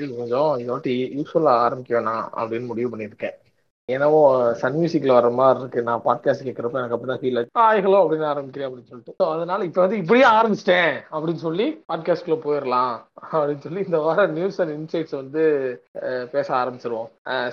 கொஞ்சம் இந்த வாட்டி யூஸ்ஃபுல்லா ஆரம்பிக்க வேணாம் அப்படின்னு முடிவு பண்ணியிருக்கேன். என்னவோ சன் மியூசிக்ல வர மாதிரி இருக்கு. நான் பாட்காஸ்ட் கேட்கறப்ப எனக்கு அப்படிதான் ஃபீல் ஆச்சு ஹாய் ஹலோ அப்படின்னு ஆரம்பிக்கிறேன் அப்படின்னு சொல்லிட்டு. அதனால இப்ப வந்து இப்படியே ஆரம்பிச்சிட்டேன் அப்படின்னு சொல்லி பாட்காஸ்ட்குள்ள போயிடலாம் அப்படின்னு சொல்லி இந்த வாரம் நியூஸ் அண்ட் இன்சைட்ஸ் வந்து பேச ஆரம்பிச்சிருவோம்.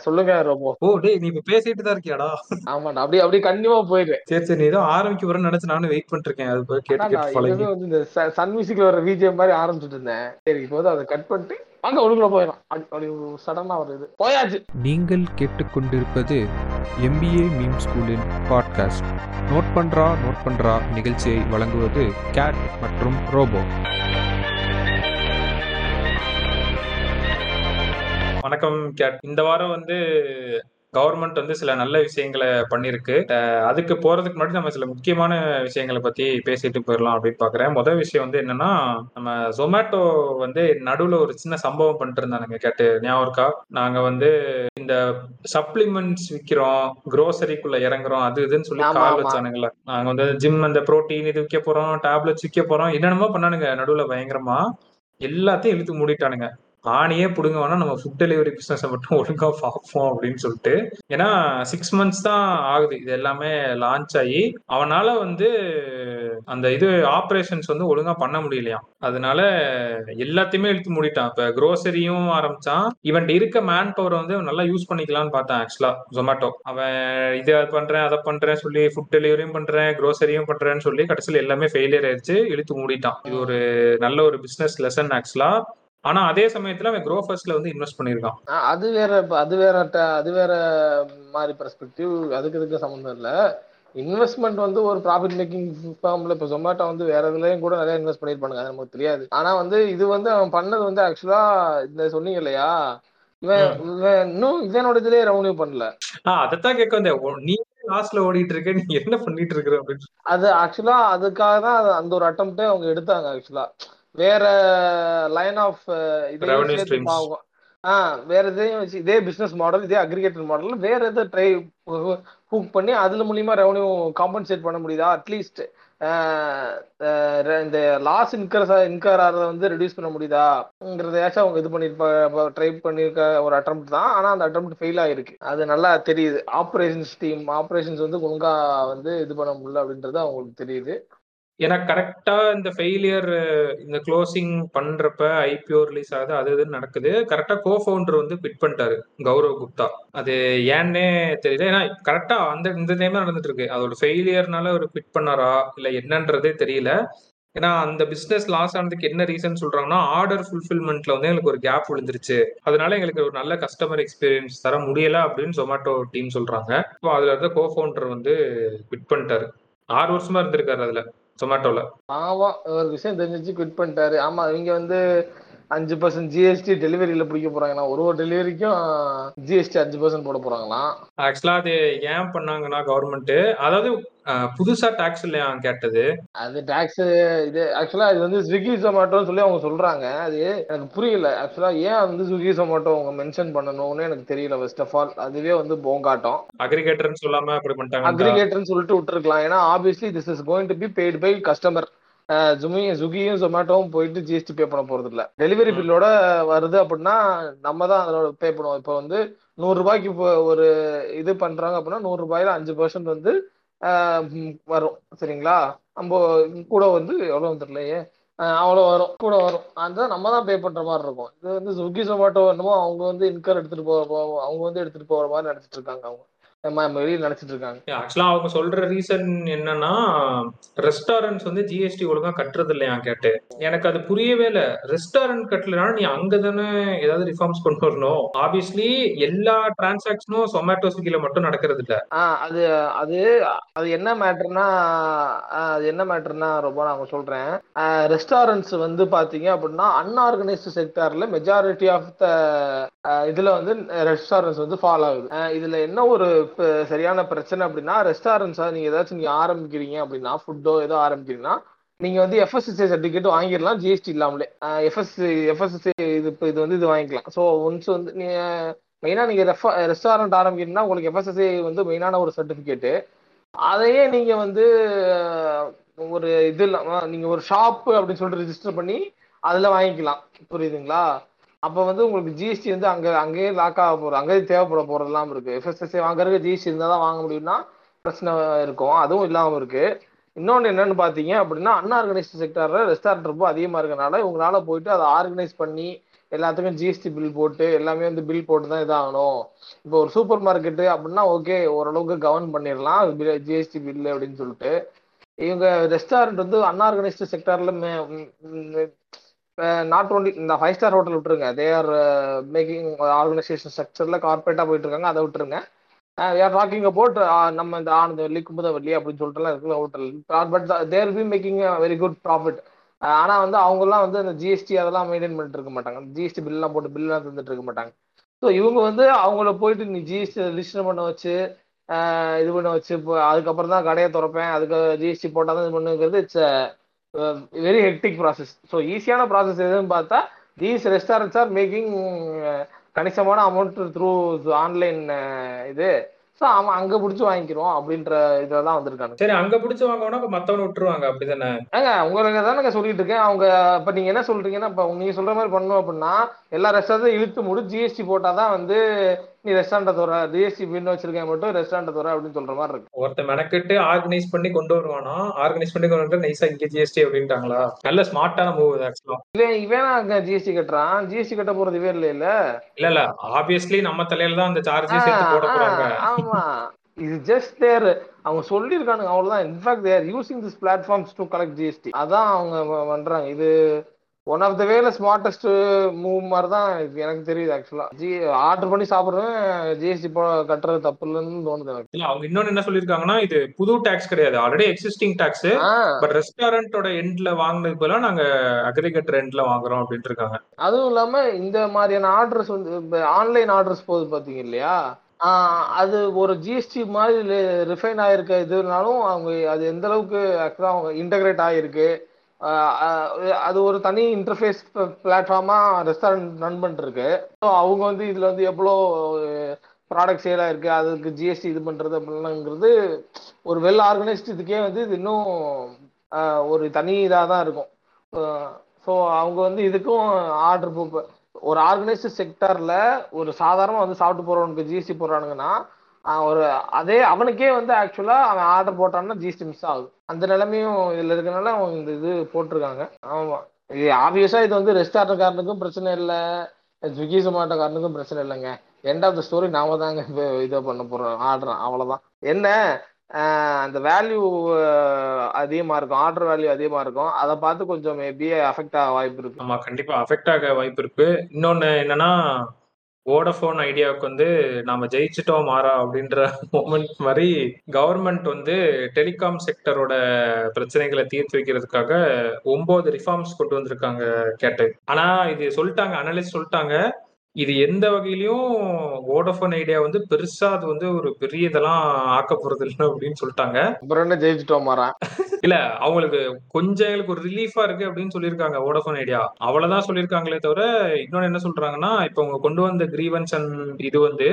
சொல்லுங்க ரொம்ப ஓ டேய் நீ இப்ப பேசிட்டு தான் இருக்கியாடா? ஆமாண்டா அப்படியே அப்படியே கண்டிப்பா போயிடுறேன் சரி சரி நீ ஏதோ ஆரம்பிக்க போறேன்னு நினைச்சு நானும் வெயிட் பண்ணிட்டு இருக்கேன் அது போய் கேட்டு வந்து இந்த சன் மியூசிக்ல வர விஜயம் மாதிரி ஆரம்பிச்சுட்டு இருந்தேன். சரி இப்போ வந்து அதை கட் பண்ணிட்டு வாங்க ஒழுங்குல போயிடலாம். அப்படி- அப்படி சடனா ஒரு இது போயாச்சு. நீங்கள் கேட்டுக்கொண்டிருப்பது எம்பிஏ மீம் ஸ்கூலின் பாட்காஸ்ட் நோட் பண்றா நோட் பண்றா நிகழ்ச்சியை வழங்குவது கேட் மற்றும் ரோபோ வணக்கம் கேட் இந்த வாரம் வந்து கவர்மெண்ட் வந்து சில நல்ல விஷயங்களை பண்ணிருக்கு அஹ் அதுக்கு போறதுக்கு முன்னாடி நம்ம சில முக்கியமான விஷயங்களை பத்தி பேசிட்டு போயிடலாம் அப்படின்னு பாக்குறேன். முதல் விஷயம் வந்து என்னன்னா நம்ம ஜொமேட்டோ வந்து நடுவுல ஒரு சின்ன சம்பவம் பண்ணிட்டு இருந்தானுங்க. கேட்டு ஞாபகம் இருக்கா? நாங்க வந்து இந்த சப்ளிமெண்ட்ஸ் விக்கிறோம் குரோசரிக்குள்ள இறங்குறோம் அது இதுன்னு சொல்லி கால். வச்சானுங்களே. நாங்க வந்து ஜிம் அந்த புரோட்டீன் இது விற்க போறோம் டேப்லெட்ஸ் விற்க போறோம் என்னென்னமோ பண்ணானுங்க நடுவுல பயங்கரமா. எல்லாத்தையும் இழுத்து மூடிட்டானுங்க. ஆணியே புடுங்க வேணா நம்ம ஃபுட் டெலிவரி பிசினஸ் மட்டும் ஒழுங்கா பார்ப்போம் அப்படின்னு சொல்லிட்டு. ஏன்னா சிக்ஸ் மந்த்ஸ் தான் ஆகுது. இது எல்லாமே லான்ச் ஆகி அவனால வந்து அந்த இது ஆப்ரேஷன்ஸ் வந்து ஒழுங்கா பண்ண முடியலையாம். அதனால எல்லாத்தையுமே இழுத்து மூடிட்டான். இப்ப க்ரோசரியும் ஆரம்பிச்சான். இவன் இருக்க மேன் பவர் வந்து அவன் நல்லா யூஸ் பண்ணிக்கலாம்னு பார்த்தான் ஆக்சுவலா ஜொமேட்டோ அவன் இது அதை பண்றேன் அதை பண்றேன் சொல்லி ஃபுட் டெலிவரியும் பண்றேன் க்ரோசரியும் பண்றேன்னு சொல்லி கடைசியில் எல்லாமே ஃபெயிலியர் ஆயிடுச்சு. இழுத்து மூடிட்டான். இது ஒரு நல்ல ஒரு பிசினஸ் லெசன் ஆக்சுவலா ஆனா அதே சமயத்துல அவன் க்ரோ ஃபர்ஸ்ட்ல வந்து இன்வெஸ்ட் பண்ணிருக்கான் அது வேற அது வேற அது வேற மாதிரி பெர்ஸ்பெக்டிவ் அதுக்கு இதுக்கு சம்மந்தம் இல்ல. இன்வெஸ்ட்மெண்ட் வந்து ஒரு ப்ராஃபிட் மேக்கிங் ஃபார்ம்ல இப்போ ஜொமேட்டோ வந்து வேற இதுலயும் கூட நிறைய இன்வெஸ்ட் பண்ணிருப்பானுங்க அது நமக்கு தெரியாது. ஆனா வந்து இது வந்து அவன் பண்ணது வந்து ஆக்சுவலா இந்த சொன்னீங்க இல்லையா? இவன் இன்னும் இவனோட இதுலயே ரெவன்யூ பண்ணல அதைத்தான் கேட்க வந்தேன். நீ லாஸ்ட்ல ஓடிட்டு இருக்க? நீ என்ன பண்ணிட்டு இருக்கிற அப்படின்னு. அது ஆக்சுவலா அதுக்காக தான் அந்த ஒரு அட்டம்ப்டே அவங்க எடுத்தாங்க ஆக்சுவலா வேற லைன் ஆஃப் இதையும் Revenue சேர்த்து streams. பாவம். ஆ வேற இதையும் வச்சு இதே பிசினஸ் மாடல் இதே அக்ரிகேட்டர் மாடல் வேற எதை ட்ரை ஹூக் பண்ணி அதுல மூலியமா ரெவன்யூ காம்பன்சேட் பண்ண முடியுதா? அட்லீஸ்ட் இந்த லாஸ் இன்கர் இன்கர் ஆகிறத வந்து ரெடியூஸ் பண்ண முடியுதாங்கிறதையாச்சும் அவங்க இது பண்ணிருப்ப ட்ரை பண்ணிருக்க ஒரு அட்டம் தான். ஆனா அந்த அட்டம் ஃபெயில் ஆயிருக்கு. அது நல்லா தெரியுது. ஆப்ரேஷன்ஸ் டீம் ஆப்ரேஷன்ஸ் வந்து ஒழுங்கா வந்து இது பண்ண முடியல அப்படின்றது அவங்களுக்கு தெரியுது. ஏன்னா கரெக்டா இந்த ஃபெயிலியர் இந்த க்ளோசிங் பண்றப்ப ஐபிஓ ரிலீஸ் ஆகுது அது இதுன்னு நடக்குது. கரெக்டா கோ ஃபவுண்டர் வந்து குவிட் பண்ணிட்டாரு கௌரவ் குப்தா. அது ஏன்னே தெரியல. ஏன்னா கரெக்டா அந்த இந்த டைம் நடந்துட்டு இருக்கு அதோட ஃபெயிலியர்னால அவர் குவிட் பண்ணாரா இல்ல என்னன்றதே தெரியல. ஏன்னா அந்த பிசினஸ் லாஸ் ஆனதுக்கு என்ன ரீசன் சொல்றாங்கன்னா ஆர்டர் ஃபுல்ஃபில்மெண்ட்ல வந்து எங்களுக்கு ஒரு கேப் விழுந்துருச்சு. அதனால எங்களுக்கு ஒரு நல்ல கஸ்டமர் எக்ஸ்பீரியன்ஸ் தர முடியல அப்படின்னு சொமாட்டோ டீம் சொல்றாங்க. ஸோ அதுல இருந்த கோ ஃபவுண்டர் வந்து குவிட் பண்ணிட்டாரு. ஆறு வருஷமா இருந்திருக்காரு அதுல. ஜொமேட்டோல பாவம் ஒரு விஷயம் தெரிஞ்சிச்சு குவிட் பண்ணிட்டாரு. ஆமா இவங்க வந்து அஞ்சு பர்சன்ட் ஜிஎஸ்டி டெலிவரியில பிடிக்க போறாங்களாம் ஒரு ஒரு டெலிவரிக்கும் ஜிஎஸ்டி அஞ்சு பர்சன்ட் போட போறாங்களாம். ஆக்சுவலா அது ஏன் பண்ணாங்கன்னா கவர்மெண்ட் அதாவது புதுசா டாக்ஸ் இல்லையா கேட்டது? அது டாக்ஸ் இது ஆக்சுவலா இது வந்து ஸ்விக்கி ஜொமேட்டோன்னு சொல்லி அவங்க சொல்றாங்க. அது எனக்கு புரியல. ஆக்சுவலா ஏன் வந்து ஸ்விக்கி ஜொமேட்டோ அவங்க மென்ஷன் பண்ணணும்னு எனக்கு தெரியல ஃபர்ஸ்ட் ஆஃப் ஆல் அதுவே வந்து போங்காட்டம். அக்ரிகேட்டர்னு சொல்லாம அப்படி பண்ணிட்டாங்க அக்ரிகேட்டர்னு சொல்லிட்டு விட்டுருக்கலாம். ஏன்னா obviously this is going to be paid by customer ஜுமி ஸ்விக்கியும் ஜொமேட்டோவும் போயிட்டு ஜிஎஸ்டி பே பண்ண போறது இல்ல டெலிவரி. பில்லோட வருது அப்படின்னா நம்ம தான் அதோட பே பண்ணுவோம். இப்போ வந்து நூறு ரூபாய்க்கு இப்போ ஒரு இது பண்றாங்க அப்படின்னா நூறு ரூபாயில அஞ்சு பர்சன்ட் வந்து வரும். சரிங்களா? நம்ம கூட வந்து எவ்வளவு தெரியலையே. ஆஹ் அவ்வளவு வரும். கூட வரும். அந்த நம்ம தான் பே பண்ற மாதிரி இருக்கும். இது வந்து ஸ்விக்கி ஜொமேட்டோ என்னமோ அவங்க வந்து இன்கர் எடுத்துட்டு போக போ- அவங்க வந்து எடுத்துட்டு போற மாதிரி நினைச்சிட்டு இருக்காங்க அவங்க. வெளியே நினைச்சிட்டு இருக்காங்க ஆக்சுவலா அவங்க சொல்ற ரீசன் என்னன்னா ரெஸ்டாரண்ட்ஸ் வந்து ஜிஎஸ்டி ஒழுங்கா கட்டுறது இல்லையா கேட்டு. எனக்கு அது புரியவே இல்ல. ரெஸ்டாரண்ட் கட்டலனா நீ அங்க தானே ஏதாவது ரிஃபார்ம்ஸ் கொண்டு வரணும். ஆப்வியஸ்லி எல்லா டிரான்சாக்ஷனும் சொமேட்டோ ஸ்விக்கில மட்டும் நடக்கிறது இல்ல. அது அது அது என்ன மேட்டர்னா அது என்ன மேட்டர்னா ரொம்ப நான் சொல்றேன். ரெஸ்டாரண்ட்ஸ் வந்து பாத்தீங்க அப்படின்னா அன்ஆர்கனைஸ்டு செக்டார்ல மெஜாரிட்டி ஆஃப் த இதுல வந்து ரெஸ்டாரண்ட்ஸ் வந்து ஃபாலோ ஆகுது. இதுல என்ன ஒரு சரியான பிரச்சனை அப்படின்னா ரெஸ்டாரண்ட்ஸா நீங்க ஏதாச்சும் நீங்க ஆரம்பிக்கிறீங்க அப்படின்னா ஃபுட்டோ ஏதோ ஆரம்பிக்கிறீங்கன்னா நீங்க வந்து எஃப்எஸ்சி சர்டிஃபிகேட் வாங்கிடலாம். ஜிஎஸ்டி இல்லாமலே. எஃப்எஸ்சி எஃப்எஸ்சி இது இப்போ இது வந்து இது வாங்கிக்கலாம். ஸோ ஒன்ஸ் வந்து நீங்க மெயினா நீங்க ரெஸ்டாரண்ட் ஆரம்பிக்கிறீங்கன்னா உங்களுக்கு எஃப்எஸ்எஸ்சி வந்து மெயினான ஒரு சர்டிஃபிகேட்டு அதையே நீங்க வந்து ஒரு இது இல்லாம நீங்க ஒரு ஷாப்பு அப்படின்னு சொல்லிட்டு ரிஜிஸ்டர் பண்ணி அதுல வாங்கிக்கலாம். புரியுதுங்களா? அப்போ வந்து உங்களுக்கு ஜிஎஸ்டி வந்து அங்கே அங்கேயே லாக் ஆக போறது அங்கேயே தேவைப்பட போகிறதெல்லாம் இருக்குது எஃப்எஸ்எஸ்ஏ வாங்குறதுக்கு ஜிஎஸ்டி இருந்தால் தான் வாங்க முடியும்னா பிரச்சனை இருக்கும். அதுவும் இல்லாமல் இருக்குது இன்னொன்று என்னென்னு பார்த்தீங்க அப்படின்னா அன்ஆர்கனைஸ்டு செக்டரில் ரெஸ்டாரண்ட் ரொம்ப அதிகமாக இருக்கனால உங்களால் போயிட்டு அதை ஆர்கனைஸ் பண்ணி எல்லாத்துக்கும் ஜிஎஸ்டி பில் போட்டு எல்லாமே வந்து பில் போட்டு தான் இதாகணும். இப்போ ஒரு சூப்பர் மார்க்கெட்டு அப்படின்னா ஓகே ஓரளவுக்கு கவர்ன் பண்ணிடலாம். ஜிஎஸ்டி பில் அப்படின்னு சொல்லிட்டு. இவங்க ரெஸ்டாரண்ட் வந்து அன்ஆர்கனைஸ்டு செக்டர்ல நாட் ஓன்லி இந்த ஃபைவ் ஸ்டார் ஹோட்டல் விட்டுருங்க. தே ஆர் மேக்கிங் ஆர்கனைசேஷன் ஸ்ட்ரக்சரில் கார்பரேட்டாக போயிட்டு இருக்காங்க அதை விட்டுருங்க. ஆர் டாக்கிங் அபவுட் நம்ம இந்த ஆனந்த வெள்ளி குமுதவல்லி அப்படின்னு சொல்லிட்டுலாம் இருக்குல்ல hotel but they're be making very good profit ஆனால் வந்து அவங்கெல்லாம் வந்து அந்த ஜிஎஸ்டி அதெல்லாம் மெயின்டைன் பண்ணிட்டு இருக்க மாட்டாங்க. ஜிஎஸ்டி பில்லாம் போட்டு பில்லாம் தந்துட்டு இருக்க மாட்டாங்க. ஸோ இவங்க வந்து அவங்கள போயிட்டு நீ ஜிஎஸ்டி ரிஜிஸ்டர் பண்ண வச்சு இது பண்ண வச்சு இப்போ அதுக்கப்புறம் தான் கடையை திறப்பேன். அதுக்கு ஜிஎஸ்டி போட்டால் தான் இது பண்ணுங்கிறது it's very hectic process so ஈஸியான ப்ராசஸ் எதுன்னு பார்த்தா தீஸ் ரெஸ்டாரண்ட்ஸ் ஆர் மேக்கிங் கணிசமான அமௌண்ட் த்ரூ ஆன்லைன் இது. ஸோ அவன் அங்க பிடிச்சி வாங்கிக்கிறோம் அப்படின்ற இதில் தான் வந்திருக்காங்க சரி அங்க பிடிச்சி வாங்கினா இப்ப மத்தவன விட்டுருவாங்க அப்படிதானே? ஏங்க உங்களுக்கு தானே சொல்லிட்டு இருக்கேன். அவங்க இப்ப நீங்க என்ன சொல்றீங்கன்னா இப்ப நீங்க சொல்ற மாதிரி பண்ணணும் அப்படின்னா எல்லா ரெஸ்டாரண்ட்டும் இழுத்து முடி ஜிஎஸ்டி போட்டாதான் வந்து நீ ரெஸ்டாரண்ட் தோற ஜிஎஸ்டி பின் வச்சிருக்கேன் மட்டும் ரெஸ்டாரண்ட் தோற அப்படின்னு சொல்ற மாதிரி இருக்கு. ஒருத்த மெனக்கிட்டு ஆர்கனைஸ் பண்ணி கொண்டு வருவானா? ஆர்கனைஸ் பண்ணி கொண்டு வந்து நைஸா இங்க ஜிஎஸ்டி அப்படின்ட்டாங்களா? நல்ல ஸ்மார்ட்டான மூவ் ஆக்சுவலா இவன் இவன் ஜிஎஸ்டி கட்டுறான். ஜிஎஸ்டி கட்ட போறது இவே இல்ல இல்ல. இல்ல இல்ல. ஆப்வியஸ்லி நம்ம தலையில தான் அந்த சார்ஜஸ் சேர்த்து போட போறாங்க ஆமா. இது ஜஸ்ட் தேர் அவங்க சொல்லியிருக்கானுங்க அவ்வளவுதான். In fact they're using this platforms to collect GST அதான் அவங்க பண்றாங்க இது ஒன் ஆஃப் த வேல ஸ்மார்டஸ்ட் மூவ் மாதிரி தான் எனக்கு தெரியுது ஆக்சுவலா ஜி ஆர்டர் பண்ணி சாப்பிடுறேன் ஜிஎஸ்டி கட்டுறது தப்பு இல்லைன்னு தோணுது எனக்கு. இல்ல அவங்க இன்னொன்னு என்ன சொல்லிருக்காங்கன்னா இது புது டாக்ஸ் கிடையாது. ஆல்ரெடி எக்ஸிஸ்டிங் டாக்ஸ் பட் ரெஸ்டாரண்டோட எண்ட்ல வாங்கினது போல நாங்க அக்ரிகேட்டர் எண்ட்ல வாங்குறோம் அப்படின்ட்டு இருக்காங்க அதுவும் இல்லாம இந்த மாதிரியான ஆர்டர்ஸ் வந்து ஆன்லைன் ஆர்டர்ஸ் போகுது பாத்தீங்க இல்லையா அது ஒரு ஜிஎஸ்டி மாதிரி ரிஃபைன் ஆயிருக்க இதுனாலும் அவங்க அது எந்த அளவுக்கு அவங்க இன்டகிரேட் ஆகிருக்கு அது ஒரு தனி இன்டர்ஃபேஸ் பிளாட்ஃபார்மா ரெஸ்டாரண்ட் ரன் பண்ணிருக்கு ஸோ அவங்க வந்து இதுல வந்து எவ்வளோ ப்ராடக்ட் சேலாக இருக்குது அதுக்கு ஜிஎஸ்டி இது பண்றது அப்படின்னுங்கிறது ஒரு வெல் ஆர்கனைஸ்டு இதுக்கே வந்து இது இன்னும் ஒரு தனி இதாக தான் இருக்கும் ஸோ அவங்க வந்து இதுக்கும் ஆர்டர் ஒரு ஆர்கனைஸ்டு செக்டரில் ஒரு சாதாரணமாக வந்து சாப்பிட்டு போகிறவனுக்கு ஜிஎஸ்டி போடுறானுங்கன்னா ஒரு அதே அவனுக்கே வந்து ஆக்சுவலா அவன் ஆர்டர் போட்டான்னா ஜிஎஸ்டி மிஸ் ஆகுது. அந்த நிலைமையும் இதுல இருக்கனால அவன் இந்த இது போட்டிருக்காங்க. ஆமா. இது ஆப்வியஸா இது வந்து ரெஸ்டாரண்ட்காரனுக்கும் பிரச்சனை இல்லை. ஸ்விக்கி சொமாட்டோக்காரனுக்கும் பிரச்சனை இல்லைங்க. எண்ட் ஆஃப் த ஸ்டோரி நாம தாங்க இதை பண்ண போறோம். ஆர்டர் அவ்வளவுதான். என்ன? அந்த வேல்யூ அதிகமா இருக்கும். ஆர்டர் வேல்யூ அதிகமா இருக்கும். அதை பார்த்து கொஞ்சம் மேபி அஃபெக்ட் ஆக வாய்ப்பு இருக்கு. ஆமா கண்டிப்பா அஃபெக்ட் ஆக வாய்ப்பு இருக்கு. இன்னொன்னு என்னன்னா வோடஃபோன் ஐடியாவுக்கு வந்து நாம ஜெயிச்சிட்டோம் மாறா அப்படின்ற மூமெண்ட் மாதிரி கவர்மெண்ட் வந்து டெலிகாம் செக்டரோட பிரச்சனைகளை தீர்த்து வைக்கிறதுக்காக ஒன்பது ரிஃபார்ம்ஸ் கொண்டு வந்திருக்காங்க கேட்டு. ஆனா இது சொல்லிட்டாங்க அனலிஸ்ட் சொல்லிட்டாங்க. இது எந்த வகையிலயும் வோடஃபோன் ஐடியா வந்து பெருசா அது வந்து ஒரு பெரிய இதெல்லாம் ஆக்க போறது இல்லை அப்படின்னு சொல்லிட்டாங்க. அப்புறம் என்ன ஜெயிச்சிட்டோம் இல்ல அவங்களுக்கு கொஞ்சம் எங்களுக்கு ஒரு ரிலீஃபா இருக்கு அப்படின்னு சொல்லியிருக்காங்க வோடஃபோன் ஐடியா அவ்வளவுதான் சொல்லியிருக்காங்களே தவிர இன்னொன்னு என்ன சொல்றாங்கன்னா இப்ப அவங்க கொண்டு வந்த கிரீவன்ஸ் அண்ட் இது வந்து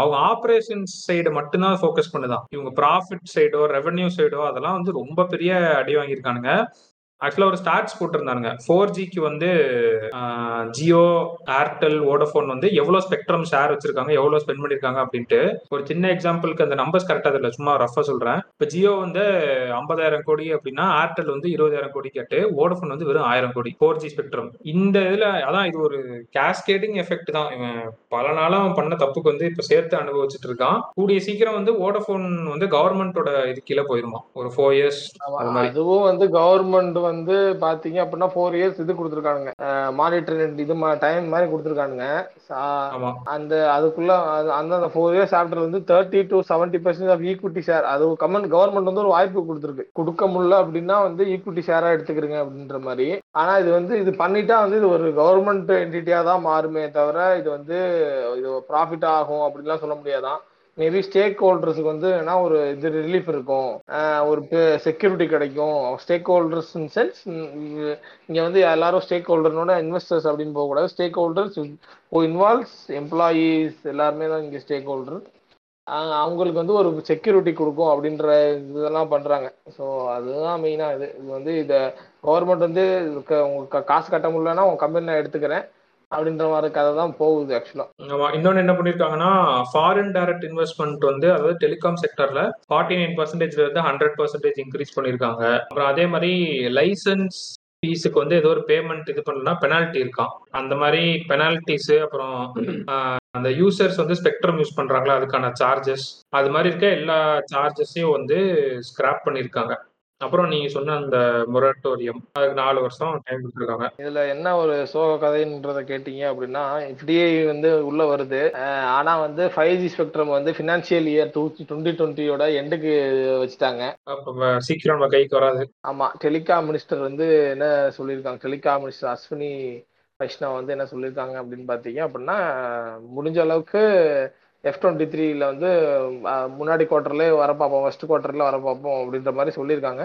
அவங்க ஆபரேஷன்ஸ் சைடு மட்டும்தான் ஃபோக்கஸ் பண்ணுதான். இவங்க ப்ராஃபிட் சைடோ ரெவன்யூ சைடோ அதெல்லாம் வந்து ரொம்ப பெரிய அடி வாங்கியிருக்கானுங்க. ஆக்சுவலா ஒரு ஸ்டாட்ஸ் போட்டிருந்தாங்க ஃபோர் ஜிக்கு வந்து ஜியோ ஏர்டெல் வோடஃபோன் வந்து எவ்வளவு ஸ்பெக்ட்ரம் ஷேர் வச்சிருக்காங்க எவ்வளவு ஸ்பெண்ட் பண்ணிருக்காங்க அப்படின்ட்டு ஒரு சின்ன எக்ஸாம்பிளுக்கு அந்த நம்பர்ஸ் கரெக்டா தெரியல சும்மா ரஃபா சொல்றேன். இப்ப ஜியோ வந்து ஐம்பதாயிரம் கோடி அப்படின்னா ஏர்டெல் வந்து இருபதாயிரம் கோடி கேட்டு வோடஃபோன் வந்து வெறும் ஆயிரம் கோடி ஃபோர் ஜி ஸ்பெக்ட்ரம் இந்த இதுல அதான் இது ஒரு கேஸ்கேடிங் எஃபெக்ட் தான். இவன் பல நாளா அவன் பண்ண தப்புக்கு வந்து இப்ப சேர்த்து அனுபவிச்சுட்டு இருக்கான். கூடிய சீக்கிரம் வந்து வோடஃபோன் வந்து கவர்மெண்டோட இது கீழே போயிருமா ஒரு ஃபோர் இயர்ஸ் அதுவும் வந்து கவர்மெண்ட் வந்து பாத்தீங்க அப்படின்னா ஃபோர் இயர்ஸ் இது கொடுத்துருக்கானுங்க. மானிட்டர் இது டைம் மாதிரி கொடுத்துருக்கானுங்க. அந்த அதுக்குள்ள அந்த ஃபோர் இயர்ஸ் ஆஃப்டர் வந்து thirty to seventy percent of equity share அது கமெண்ட் கவர்மெண்ட் வந்து ஒரு வாய்ப்பு கொடுத்துருக்கு. கொடுக்க முடியல அப்படின்னா வந்து ஈக்விட்டி ஷேரா எடுத்துக்கிறீங்க அப்படின்ற மாதிரி. ஆனா இது வந்து இது பண்ணிட்டா வந்து இது ஒரு கவர்மெண்ட் என்டிட்டியா தான் மாறுமே தவிர இது வந்து இது ப்ராஃபிட் ஆகும் அப்படின்லாம் சொல்ல முடியாதான். மேபி ஸ்டேக் ஹோல்டர்ஸுக்கு வந்து என்ன ஒரு இது ரிலீஃப் இருக்கும். ஒரு செக்யூரிட்டி கிடைக்கும். ஸ்டேக் ஹோல்டர்ஸ் இன் சென்ஸ் இங்கே வந்து எல்லாரும் ஸ்டேக் ஹோல்டர்னோட இன்வெஸ்டர்ஸ் அப்படின்னு போகக்கூடாது. Stakeholders oh involves employees எல்லாருமே தான் இங்கே ஸ்டேக் ஹோல்டர் அவங்களுக்கு வந்து ஒரு செக்யூரிட்டி கொடுக்கும் அப்படின்ற இதெல்லாம் பண்ணுறாங்க ஸோ அதுதான் மெயினாக இது. இது வந்து இதை கவர்மெண்ட் வந்து உங்களுக்கு காசு கட்ட முடியலன்னா உங்கள் கம்பெனி நான் எடுத்துக்கிறேன். அப்படின்ற மாதிரி கதை தான் போகுது ஆக்சுவலா ஆமா இன்னொன்னு என்ன பண்ணிருக்காங்கன்னா ஃபாரின் டைரக்ட் இன்வெஸ்ட்மெண்ட் வந்து அதாவது டெலிகாம் செக்டர்ல ஃபார்ட்டி நைன் பர்சன்டேஜ்ல இருந்து ஹண்ட்ரட் பர்சன்டேஜ் இன்க்ரீஸ் பண்ணிருக்காங்க. அப்புறம் அதே மாதிரி லைசன்ஸ் ஃபீஸுக்கு வந்து ஏதோ ஒரு பேமெண்ட் இது பண்ணலாம் பெனால்ட்டி இருக்கான் அந்த மாதிரி பெனால்ட்டிஸ் அப்புறம் அந்த யூசர்ஸ் வந்து ஸ்பெக்ட்ரம் யூஸ் பண்றாங்களா அதுக்கான சார்ஜஸ் அது மாதிரி இருக்க எல்லா சார்ஜஸையும் வந்து ஸ்கிராப் பண்ணிருக்காங்க. அப்புறம் நீங்க சொன்ன அந்த மொரட்டோரியம் அதுக்கு நாலு வருஷம் டைம் கொடுத்துருக்காங்க. இதுல என்ன ஒரு சோக கதைன்றத கேட்டீங்க அப்படின்னா எஃப்டிஐ வந்து உள்ள வருது. ஆனா வந்து ஃபைவ் ஜி ஸ்பெக்ட்ரம் வந்து ஃபினான்ஷியல் இயர் டூ டுவெண்ட்டி டுவெண்ட்டியோட எண்டுக்கு வச்சுட்டாங்க. சீக்கிரம் நம்ம கைக்கு வராது. ஆமா டெலிகாம் மினிஸ்டர் வந்து என்ன சொல்லியிருக்காங்க? டெலிகாம் மினிஸ்டர் அஸ்வினி வைஷ்ணவ் வந்து என்ன சொல்லியிருக்காங்க அப்படின்னு பார்த்தீங்க அப்படின்னா முடிஞ்ச அளவுக்கு எஃப் டுவெண்ட்டி த்ரீல வந்து முன்னாடி குவார்ட்டர்ல வர பார்ப்போம் ஃபர்ஸ்ட் குவார்ட்டர்ல வர பார்ப்போம் அப்படின்ற மாதிரி சொல்லியிருக்காங்க.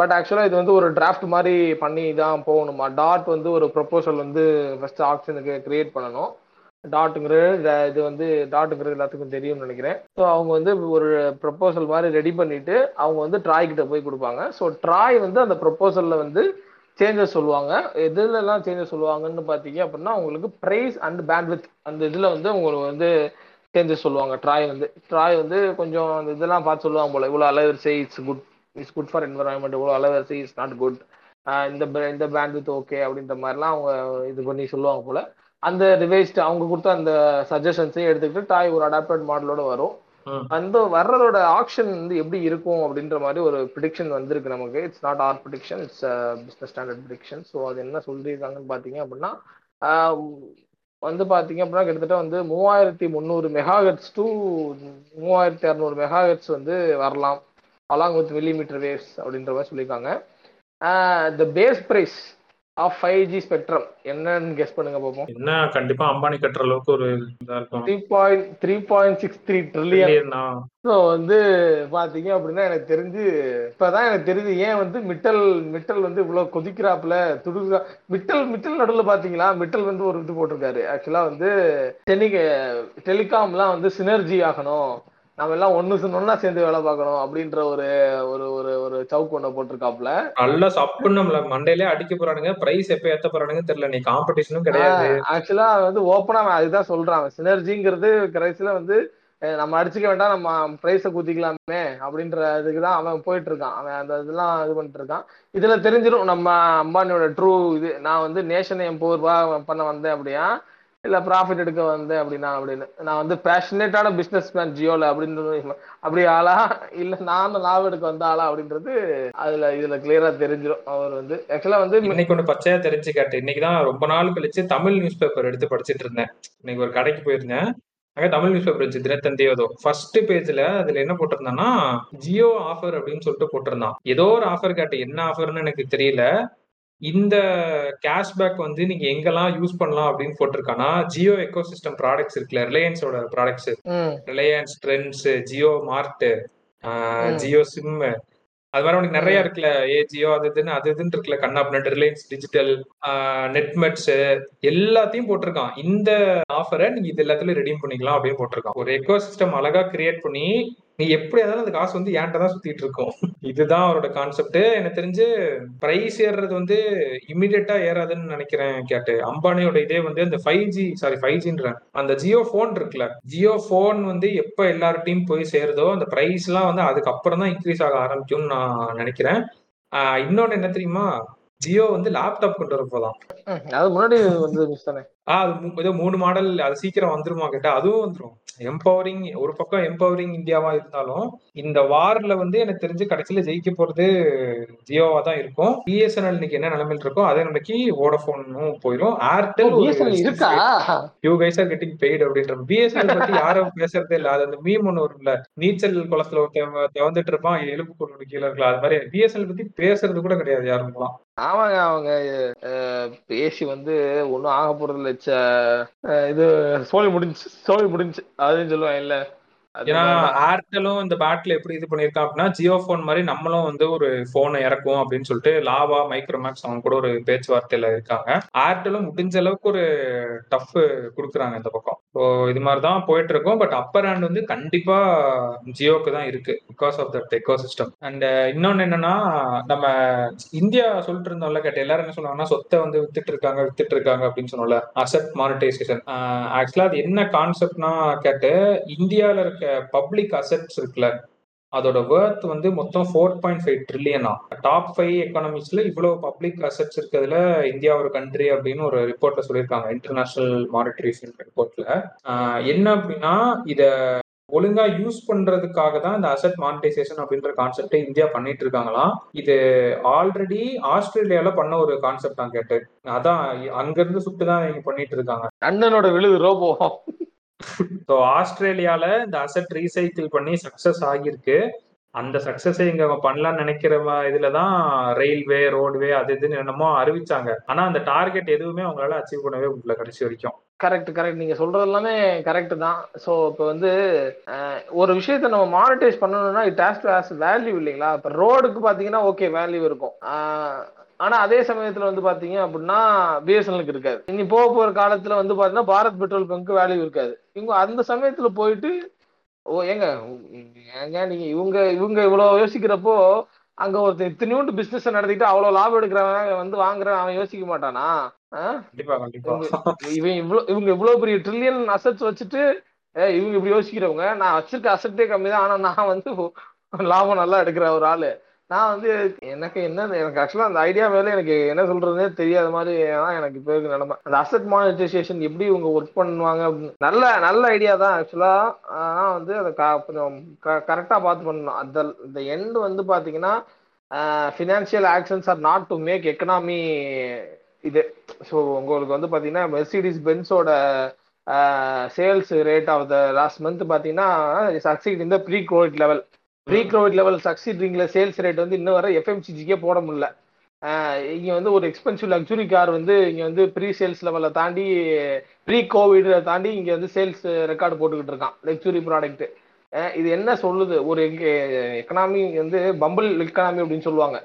பட் ஆக்சுவலாக இது வந்து ஒரு டிராஃப்ட் மாதிரி பண்ணி தான் போகணுமா? டாட் வந்து ஒரு ப்ரொபோசல் வந்து ஃபர்ஸ்ட் ஆப்ஷனுக்கு கிரியேட் பண்ணணும். டாட்டுங்கிறது இது வந்து டாட்டுங்கிறது எல்லாத்துக்கும் தெரியும்னு நினைக்கிறேன். ஸோ அவங்க வந்து ஒரு ப்ரொபோசல் மாதிரி ரெடி பண்ணிட்டு அவங்க வந்து ட்ராய் கிட்ட போய் கொடுப்பாங்க. ஸோ ட்ராய் வந்து அந்த ப்ரொபோசல்ல வந்து சேஞ்சஸ் சொல்லுவாங்க. எதுலலாம் சேஞ்சஸ் சொல்லுவாங்கன்னு பார்த்தீங்க அப்படின்னா உங்களுக்கு ப்ரைஸ் அண்ட் பேண்ட்வித் அந்த இதில் வந்து உங்களுக்கு வந்து சேஞ்சஸ் சொல்லுவாங்க. ட்ராய் வந்து ட்ராய் வந்து கொஞ்சம் அந்த இதெல்லாம் பார்த்து சொல்லுவாங்க போல. இவ்வளோ அலைவரிசை it's good it's good for environment இவ்வளோ அலைவரிசை இட்ஸ் நாட் குட் இந்த இந்த பேண்ட்வித் ஓகே அப்படின்ற மாதிரிலாம் அவங்க இது பண்ணி சொல்லுவாங்க போல. அந்த ரிவைஸ்ட் அவங்க கொடுத்த அந்த சஜஷன்ஸையும் எடுத்துக்கிட்டு டாய் ஒரு அடாப்டட் மாடலோட வரும். அந்த வர்றதோட ஆக்ஷன் வந்து எப்படி இருக்கும் அப்படின்ற மாதிரி ஒரு ப்ரிடிக்ஷன் வந்திருக்கு நமக்கு. It's not our prediction it's business standard prediction so அது என்ன சொல்லியிருக்காங்கன்னு பார்த்தீங்க அப்படின்னா வந்து பார்த்தீங்க அப்படின்னா கிட்டத்தட்ட வந்து மூவாயிரத்தி முந்நூறு மெகாஹெட்ஸ் டு மூவாயிரத்தி இரநூறு மெகாஹெட்ஸ் வந்து வரலாம் அலாங் வித் மில்லிமீட்டர் வேவ்ஸ் அப்படின்ற மாதிரி சொல்லியிருக்காங்க. The base price of five G spectrum என்னன்னு கெஸ் பண்ணுங்க பார்ப்போம் என்ன கண்டிப்பா அம்பானி கட்டுற அளவுக்கு ஒரு இதா இருக்கும். Three point three point six three trillion? So வந்து பாத்தீங்க அப்படின்னா எனக்கு தெரிஞ்சு இப்பதான் எனக்கு தெரியுது ஏன் வந்து மிட்டல் மிட்டல் வந்து இவ்வளவு கொதிக்கிறாப்புல துடுக்கா மிட்டல் மிட்டல் நடுவில் பாத்தீங்களா? மிட்டல் வந்து ஒரு இது போட்டிருக்காரு. ஆக்சுவலா வந்து டெலிக டெலிகாம்லாம் வந்து சினர்ஜி ஆகணும். நம்ம எல்லாம் ஒண்ணு ஒண்ணா சேர்ந்து வேலை பார்க்கணும் அப்படின்ற ஒரு ஒரு ஒரு ஒரு சவுக்கு ஒண்ண போட்டிருக்காப்புல. நல்லா சப்புன்னு நம்மள மண்டையிலே அடிக்க போறானுங்க பிரைஸ் எப்ப ஏத்த போறானுங்க தெரியல. நீ காம்படிஷனும் கிடையாது. ஆக்சுவலா வந்து ஓப்பனா அவன் அதுதான் சொல்றான். சினர்ஜிங்கிறது கடைசியில வந்து நம்ம அடிச்சுக்க வேண்டாம் நம்ம பிரைஸை குத்திக்கலாமே அப்படின்ற இதுக்கு தான் அவன் போயிட்டு இருக்கான் அவன் அந்த இதெல்லாம் இது பண்ணிட்டு இருக்கான் இதுல தெரிஞ்சிடும் நம்ம அம்பானியோட ட்ரூ இது. நான் வந்து நேஷனை எம்பவர் பண்ண வந்தேன் அப்படியா இல்லை ப்ராஃபிட் எடுக்க வந்தேன் அப்படின்னா அப்படின்னு. நான் வந்து பேஷனேட்டான பிஸ்னஸ் மேன் ஜியோல அப்படின்னு அப்படி ஆளா? இல்லை நானும் லாபம் எடுக்க வந்த ஆளா அப்படின்றது அதுல இதுல கிளியரா தெரிஞ்சிடும் அவர் வந்து ஆக்சுவலா வந்து இன்னைக்கு ஒன்று பச்சையா தெரிஞ்சு கேட்டு. இன்னைக்குதான் ரொம்ப நாள் கழிச்சு தமிழ் நியூஸ் பேப்பர் எடுத்து படிச்சிட்டு இருந்தேன். இன்னைக்கு ஒரு கடைக்கு போயிருந்தேன். அங்கே தமிழ் நியூஸ் பேப்பர் இருந்துச்சு தினத்தந்தியோதோ ஃபர்ஸ்ட் பேஜ்ல அதுல என்ன போட்டிருந்தான்னா ஜியோ ஆஃபர் அப்படின்னு சொல்லிட்டு போட்டிருந்தான். ஏதோ ஒரு ஆஃபர் கேட்டு. என்ன ஆஃபர்னு எனக்கு தெரியல. இந்த கேஷ்பேக் வந்து நீங்க எங்கெல்லாம் யூஸ் பண்ணலாம் அப்படின்னு போட்டிருக்கானா ஜியோ எக்கோ சிஸ்டம் ப்ராடக்ட்ஸ் இருக்குல்ல ரிலையன்ஸோட products Reliance Trends Jio mart. Jio SIM அது மாதிரி உனக்கு நிறைய இருக்குல்ல ஏ ஜியோ அது இதுன்னு அது இதுன்னு இருக்குல்ல கண்ணாப்னட் ரிலையன்ஸ் டிஜிட்டல் நெட்மெட்ஸ் எல்லாத்தையும் போட்டிருக்கான். இந்த ஆஃபரை நீங்க இது எல்லாத்துலயும் ரெடீம் பண்ணிக்கலாம் அப்படின்னு போட்டிருக்கான். ஒரு எக்கோ சிஸ்டம் அழகா கிரியேட் பண்ணி நீ எப்படி இருந்தாலும் அந்த காசு வந்து ஏன்ட்ட தான் சுத்திட்டு இருக்கும். இதுதான் அவரோட கான்செப்ட் எனக்கு தெரிஞ்சு பிரைஸ் ஏறுறது வந்து இமிடியட்டா ஏறாதுன்னு நினைக்கிறேன் கேட்டு. அம்பானியோட இதே வந்து அந்த ஃபைவ் ஜி சாரி ஃபைவ் ஜின்ற அந்த ஜியோ போன் இருக்குல்ல ஜியோ போன் வந்து எப்ப எல்லார்ட்டையும் போய் சேருதோ அந்த பிரைஸ் எல்லாம் வந்து அதுக்கப்புறம் தான் இன்க்ரீஸ் ஆக ஆரம்பிக்கும்னு நான் நினைக்கிறேன். இன்னொன்னு என்ன தெரியுமா? ஜியோ வந்து லேப்டாப் கொண்டு வர போதான் அது முன்னாடி வந்து மிஸ் தானே? ஆஹ் ஏதோ மூணு மாடல் அது சீக்கிரம் வந்துருமா கேட்டா அதுவும் வந்துரும். எம்பவரிங் ஒரு பக்கம் எம்பவரிங் இந்தியாவா இருந்தாலும் இந்த வார்ல வந்து எனக்கு தெரிஞ்சு கடைசியில ஜெயிக்க போறது ஜியோவா தான் இருக்கும். பிஎஸ்என்எல் இன்னைக்கு என்ன நிலைமையில இருக்கோ அதே நிலைமைக்கு வோடபோனும் போயிரும். ஏர்டெல் இருக்கா? You guys are getting paid அப்படின்ற பிஎஸ்என்எல் பத்தி யாரும் பேசுறதே இல்ல. அது அந்த மீம் ஒண்ணு வரும்ல. நீச்சல் குளத்துல ஒருத்தன் தவந்துட்டு இருப்பான் எலும்பு கொண்டு கீழே இருக்கலாம். அது மாதிரி பிஎஸ்என்எல் பத்தி பேசுறது கூட கிடையாது யாருங்களாம். ஆமாங்க அவங்க பேசி வந்து ஒன்றும் ஆக போறது இல்ல வச்ச இது சோழி முடிஞ்சு சோழி முடிஞ்சு அதுன்னு சொல்லுவாங்க இல்ல ஏன்னா. ஏர்டெலும் இந்த பேட்ல எப்படி இது பண்ணிருக்கான் அப்படின்னா ஜியோ போன் மாதிரி நம்மளும் வந்து ஒரு போனை இறக்கும் அப்படின்னு சொல்லிட்டு லாவா மைக்ரோமேக்ஸ் அவங்க கூட ஒரு பேச்சுவார்த்தையில இருக்காங்க. ஏர்டெலும் முடிஞ்ச அளவுக்கு ஒரு டஃப் கொடுக்குறாங்க இந்த பக்கம். ஸோ இது மாதிரி தான் போயிட்டு இருக்கும். பட் அப்பர் ஹேண்ட் வந்து கண்டிப்பா ஜியோக்கு தான் இருக்கு because of that ecosystem and இன்னொன்னு என்னன்னா நம்ம இந்தியா சொல்லிட்டு இருந்தோம்ல கேட்ட எல்லாரும் என்ன சொன்னாங்கன்னா சொத்தை வந்து வித்துட்டு இருக்காங்க வித்துட்டு இருக்காங்க அப்படின்னு சொன்னோம்ல அசட் மானிட்டைசேஷன் ஆக்சுவலா அது என்ன கான்செப்ட்னா கேட்டு இந்தியாவில் இருக்க பப்ளிக் அசெட்ஸ் இருக்குல்ல அதோட வேர்த் வந்து மொத்தம் ஃபோர் பாயிண்ட் ஃபைவ் ட்ரில்லியனா டாப் ஃபைவ் எக்கானமிஸ்ல இவ்வளவு பப்ளிக் அசெட்ஸ் இருக்கிறதுல இந்தியா ஒரு கண்ட்ரி அப்படின்னு ஒரு ரிப்போர்ட்ல சொல்லியிருக்காங்க இன்டர்நேஷனல் மானிட்டரி ரிப்போர்ட்ல என்ன அப்படின்னா இத ஒழுங்கா யூஸ் பண்றதுக்காக தான் இந்த அசெட் மானிட்டைசேஷன் அப்படின்ற கான்செப்டை இந்தியா பண்ணிட்டு இருக்காங்களாம். இது ஆல்ரெடி ஆஸ்திரேலியால பண்ண ஒரு கான்செப்ட் தான் கேட்டு. அதான் அங்க இருந்து சுட்டு தான் பண்ணிட்டு இருக்காங்க. அண்ணனோட விழுது ரோபோ. ஸோ ஆஸ்திரேலியால இந்த அசெட் ரீசைக்கிள் பண்ணி சக்சஸ் ஆகியிருக்கு. அந்த சக்சஸை இங்க அவங்க பண்ணலாம்னு நினைக்கிற இதுல தான் ரயில்வே ரோடுவே அது இதுன்னு என்னமோ அறிவிச்சாங்க. ஆனா அந்த டார்கெட் எதுவுமே அவங்களால அச்சீவ் பண்ணவே முடியல கடைசி வரைக்கும். கரெக்ட் கரெக்ட் நீங்க சொல்றது எல்லாமே கரெக்ட் தான். ஸோ இப்போ வந்து ஒரு விஷயத்த நம்ம மானிட்டைஸ் பண்ணணும்னா it has to has value இல்லைங்களா? இப்போ ரோடுக்கு பார்த்தீங்கன்னா ஓகே வேல்யூ இருக்கும். ஆனா அதே சமயத்துல வந்து பாத்தீங்க அப்படின்னா பிஎஸ்என்எலுக்கு இருக்காது. இனி போக போற காலத்துல வந்து பாத்தீங்கன்னா பாரத் பெட்ரோல் பங்க் வேல்யூ இருக்காது. இவங்க அந்த சமயத்துல போயிட்டு ஓ ஏங்க ஏங்க நீங்க இவங்க இவங்க இவ்வளவு யோசிக்கிறப்போ அங்க ஒருத்தர் இத்தனையோண்டு பிசினஸ் நடத்திட்டு அவ்வளவு லாபம் எடுக்கிறவன் வந்து வாங்குறவன் அவன் யோசிக்க மாட்டானா? இவன் இவ்வளவு இவங்க இவ்வளவு பெரிய ட்ரில்லியன் அசட்ஸ் வச்சுட்டு இவங்க இப்படி யோசிக்கிறவங்க. நான் வச்சிருக்க அசட்டே கம்மி தான். ஆனா நான் வந்து லாபம் நல்லா எடுக்கிற ஒரு ஆளு. நான் வந்து எனக்கு என்ன எனக்கு ஆக்சுவலாக அந்த ஐடியா மேலே எனக்கு என்ன சொல்றதுனே தெரியாத மாதிரி தான் எனக்கு இப்போ இருக்கு அந்த அசட் மானிட்டைசேஷன் எப்படி இவங்க ஒர்க் பண்ணுவாங்க நல்ல நல்ல ஐடியா தான் ஆக்சுவலாக ஆனால் வந்து அதை கொஞ்சம் க கரெக்டாக பார்த்து பண்ணணும். அந்த இந்த எண்ட் வந்து பார்த்தீங்கன்னா financial actions are not to make economy இது. ஸோ உங்களுக்கு வந்து பார்த்தீங்கன்னா Mercedes பென்ஸோட sales rate of the last month பார்த்தீங்கன்னா சக்சீட் இந்த pre COVID level pre COVID level சக்சீட்ரிங்ல sales rate வந்து இன்னும் வர எஃப்எம்சிஜிக்கே போட முடியல. இங்கே வந்து ஒரு எக்ஸ்பென்சிவ் லக்ஸுரி கார் வந்து இங்கே வந்து ப்ரீ சேல்ஸ் லெவலை தாண்டி ப்ரீ கோவிட தாண்டி இங்கே வந்து சேல்ஸ் ரெக்கார்டு போட்டுக்கிட்டு இருக்கான் லக்ஸுரி ப்ராடக்ட் இது என்ன சொல்லுது? ஒரு எக்கனாமி வந்து பம்பிள் எக்கனாமி அப்படின்னு சொல்லுவாங்க.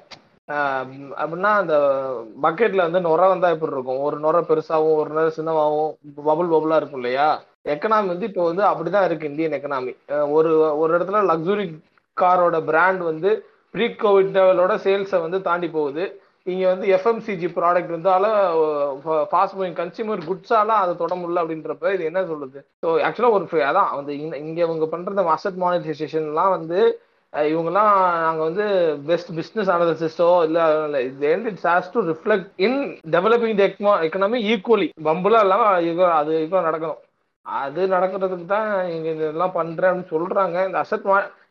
அப்படின்னா அந்த பக்கெட்ல வந்து நுர வந்தா எப்படி இருக்கும்? ஒரு நுர பெருசாகவும் ஒரு நுர சின்னமாகவும் பபுள் பபுளா இருக்கும் இல்லையா? எக்கனாமி வந்து இப்போ வந்து அப்படிதான் இருக்கு இந்தியன் எக்கனாமி ஒரு ஒரு இடத்துல லக்ஸுரி காரோட பிராண்ட் வந்து ப்ரீ கோவிட் லெவலோட சேல்ஸை வந்து தாண்டி போகுது. இங்கே வந்து எஃப்எம்சிஜி ப்ராடக்ட் இருந்தால ஃபாஸ்ட் மூவிங் கன்சியூமர் குட்ஸால அதை தொட முடியல அப்படின்றப்ப இது என்ன சொல்லுது ஸோ ஆக்சுவலாக ஒரு அதான் வந்து இங்கே இவங்க பண்ணுற அசட் மானிட்டைசேஷன்லாம் வந்து இவங்கெல்லாம் நாங்கள் வந்து பெஸ்ட் பிஸ்னஸ் அனலிசிஸ்டோ இல்லை இல்லை இது it's has to reflect in developing the economy equally பம்புலா இல்லாம அது இப்போ நடக்கணும். அது நடக்கிறதுக்கு தான் இங்கே இதெல்லாம் பண்ணுறேன் அப்படின்னு சொல்கிறாங்க இந்த அசட்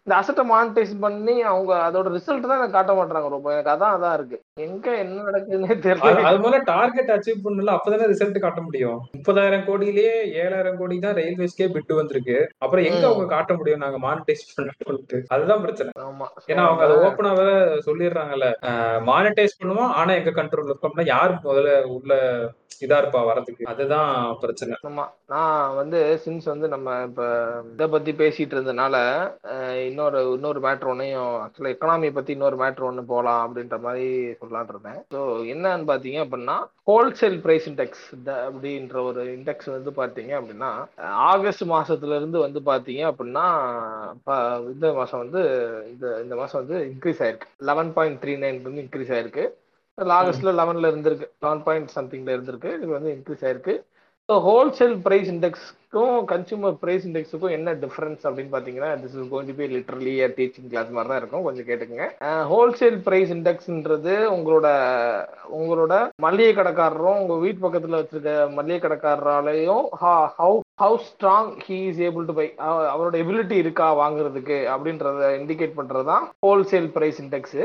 இந்த அசட்டை மானிட்டைஸ் பண்ணி அவங்க அதோட ரிசல்ட் தான் எனக்கு காட்ட மாட்டாங்க ரொம்ப எனக்கு அதான் அதான் இருக்கு. எங்க என்ன நடக்குதுன்னே தெரியல. அது முதல்ல டார்கெட் அச்சீவ் பண்ணல அப்பதானே ரிசல்ட் காட்ட முடியும். முப்பதாயிரம் கோடியிலேயே ஏழாயிரம் கோடி தான் ரயில்வேஸ்க்கே பிட்டு வந்திருக்கு. அப்புறம் எங்க அவங்க காட்ட முடியும் நாங்க மானிட்டைஸ் பண்ணிட்டு அதுதான் பிரச்சனை. ஆமா. ஏன்னா அவங்க அதை ஓப்பனா வேற சொல்லிடுறாங்கல்ல. மானிட்டைஸ் பண்ணுவோம் ஆனா எங்க கண்ட்ரோல் இருக்கோம்னா யாரு முதல்ல உள்ள இதா இருப்பா வரதுக்கு அதுதான் பிரச்சனை. ஆமா. நான் வந்து சின்ஸ் வந்து நம்ம இப்ப இதை பத்தி பேசிட்டு இருந்தனால இன்னொரு இன்னொரு மேட்ரு ஒன்னையும் ஆக்சுவலா எக்கனாமி பத்தி இன்னொரு மேட்ரு ஒன்று போகலாம் அப்படின்ற மாதிரி சொல்லலான் இருந்தேன். ஸோ என்னன்னு பாத்தீங்க அப்படின்னா ஹோல்சேல் பிரைஸ் இண்டெக்ஸ் அப்படின்ற ஒரு இண்டெக்ஸ் வந்து பாத்தீங்க அப்படின்னா ஆகஸ்ட் மாசத்துல இருந்து வந்து பாத்தீங்க அப்படின்னா இந்த மாசம் வந்து இந்த இந்த மாசம் வந்து இன்க்ரீஸ் ஆயிருக்கு. லெவன் பாயிண்ட் த்ரீ நைன் வந்து இன்க்ரீஸ் ஆயிருக்கு. ஆகஸ்ட்ல லெவன்ல இருந்திருக்கு. லெவன் பாயிண்ட் சம்திங்ல இருந்திருக்கு. இது வந்து இன்க்ரீஸ் ஆயிருக்கு. ஸோ ஹோல்சேல் ப்ரைஸ் இண்டெக்ஸ்க்கும் கன்சூமர் ப்ரைஸ் இண்டெக்ஸுக்கும் என்ன டிஃப்ரென்ஸ் அப்படின்னு பார்த்தீங்கன்னா this is going to literally teaching class மாதிரி தான் இருக்கும். கொஞ்சம் கேட்டுக்கங்க. ஹோல்சேல் ப்ரைஸ் இண்டெக்ஸ்ன்றது உங்களோட உங்களோட மளிகை கடைக்காரரும் உங்கள் வீட்டு பக்கத்தில் வச்சிருக்க மளிகை கடைக்காரராலையும் how how strong he is able to buy அவரோட எபிலிட்டி இருக்கா வாங்குறதுக்கு அப்படின்றத இண்டிகேட் பண்ணுறது தான் wholesale price index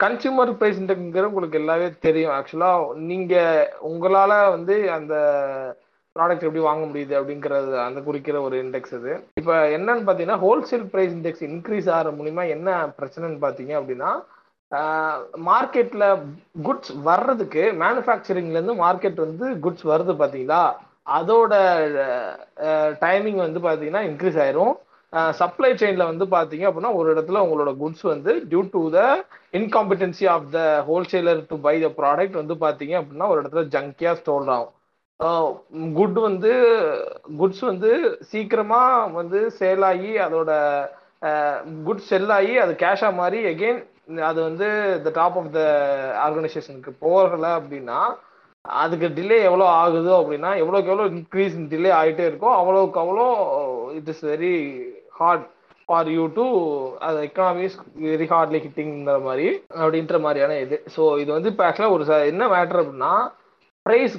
consumer price இண்டெக்ஸ்ங்கிறது உங்களுக்கு எல்லாமே தெரியும். ஆக்சுவலாக நீங்கள் உங்களால் வந்து அந்த ப்ராடக்ட் எப்படி வாங்க முடியுது அப்படிங்கிறது அந்த குறிக்கிற ஒரு இண்டெக்ஸ் இது. இப்போ என்னன்னு பார்த்தீங்கன்னா ஹோல்சேல் ப்ரைஸ் இண்டெக்ஸ் இன்க்ரீஸ் ஆகிற மூலிமா என்ன பிரச்சனைன்னு பார்த்தீங்க அப்படின்னா மார்க்கெட்டில் குட்ஸ் வர்றதுக்கு மேனுஃபேக்சரிங்லேருந்து மார்க்கெட் வந்து குட்ஸ் வருது பார்த்தீங்களா அதோட டைமிங் வந்து பார்த்தீங்கன்னா இன்க்ரீஸ் ஆயிரும். சப்ளை செயின்ல வந்து பாத்தீங்க அப்படின்னா ஒரு இடத்துல உங்களோட குட்ஸ் வந்து due to the incompetency of the wholesaler to buy the product வந்து பாத்தீங்க அப்படின்னா ஒரு இடத்துல ஜங்கியா ஸ்டோர் ஆகும். குட் வந்து குட்ஸ் வந்து சீக்கிரமா வந்து சேல் ஆகி அதோட குட் செல் ஆகி அது கேஷா மாதிரி எகெயின் அது வந்து த டாப் ஆஃப் த ஆர்கனைசேஷனுக்கு போகல அப்படின்னா அதுக்கு டிலே எவ்வளோ ஆகுது அப்படின்னா எவ்வளோக்கு எவ்வளோ இன்க்ரீஸ் டிலே ஆகிட்டே இருக்கோ அவ்வளோக்கு அவ்வளோ it is very hard for you to அது எக்கனாமிஸ் வெரி ஹார்ட்லி ஹிட்டிங்கிற மாதிரி அப்படின்ற மாதிரியான இது. ஸோ இது வந்து இப்போ ஆக்சுவலாக ஒரு ச- என்ன மேட்ரு அப்படின்னா ப்ரைஸ்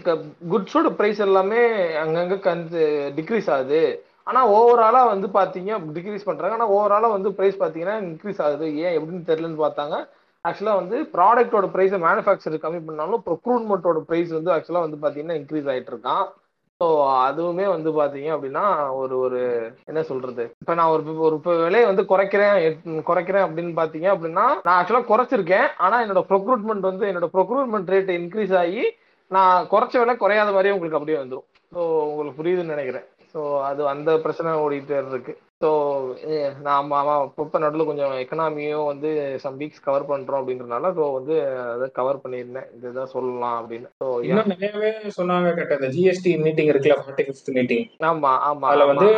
குட்ஸோட ப்ரைஸ் எல்லாமே அங்கங்கே கந்து டிக்ரீஸ் ஆகுது. ஆனால் ஓவராலாக வந்து பார்த்தீங்க டிக்ரீஸ் பண்ணுறாங்க ஆனால் ஓவராலாக வந்து ப்ரைஸ் பார்த்தீங்கன்னா இன்க்ரீஸ் ஆகுது. ஏன் எப்படின்னு தெரியலன்னு பார்த்தாங்க. ஆக்சுவலாக வந்து ப்ராடக்ட்டோட ப்ரைஸை மேனுஃபேக்சர் கம்மி பண்ணாலும் ப்ரொக்ரூட்மெண்ட்டோட ப்ரைஸ் வந்து ஆக்சுவலாக வந்து பார்த்தீங்கன்னா இன்க்ரீஸ் ஆகிட்டு இருக்கான். ஸோ அதுவுமே வந்து பார்த்தீங்க அப்படின்னா ஒரு ஒரு என்ன சொல்றது? இப்போ நான் ஒரு ஒரு இப்போ விலையை வந்து குறைக்கிறேன் குறைக்கிறேன் அப்படின்னு பார்த்தீங்க அப்படின்னா நான் ஆக்சுவலாக குறைச்சிருக்கேன். ஆனால் என்னோட ப்ரொக்ரூட்மெண்ட் வந்து என்னோட ப்ரொக்ரூட்மெண்ட் ரேட் இன்க்ரீஸ் ஆகி நான் குறைச்ச விலை குறையாத மாதிரியே உங்களுக்கு அப்படியே வந்துடும் ஸோ உங்களுக்கு புரியுதுன்னு நினைக்கிறேன். ஸோ அது அந்த பிரச்சனை ஓடிட்டு இருக்கு. ஸோ ஆமா இப்போ நடுவில் கொஞ்சம் எக்கனாமியும் வந்து சம் வீக்ஸ் கவர் பண்றோம் அப்படின்றனால ஸோ வந்து அதை கவர் பண்ணியிருந்தேன். இதுதான் சொல்லலாம் அப்படின்னு. ஸோ இன்னும் நிறையவே சொன்னாங்க கேட்ட இந்த ஜிஎஸ்டி மீட்டிங் இருக்குல்ல ஃபார்ட்டி ஃபிஃப்த் மீட்டிங் ஆமா ஆமா அதுல. வந்து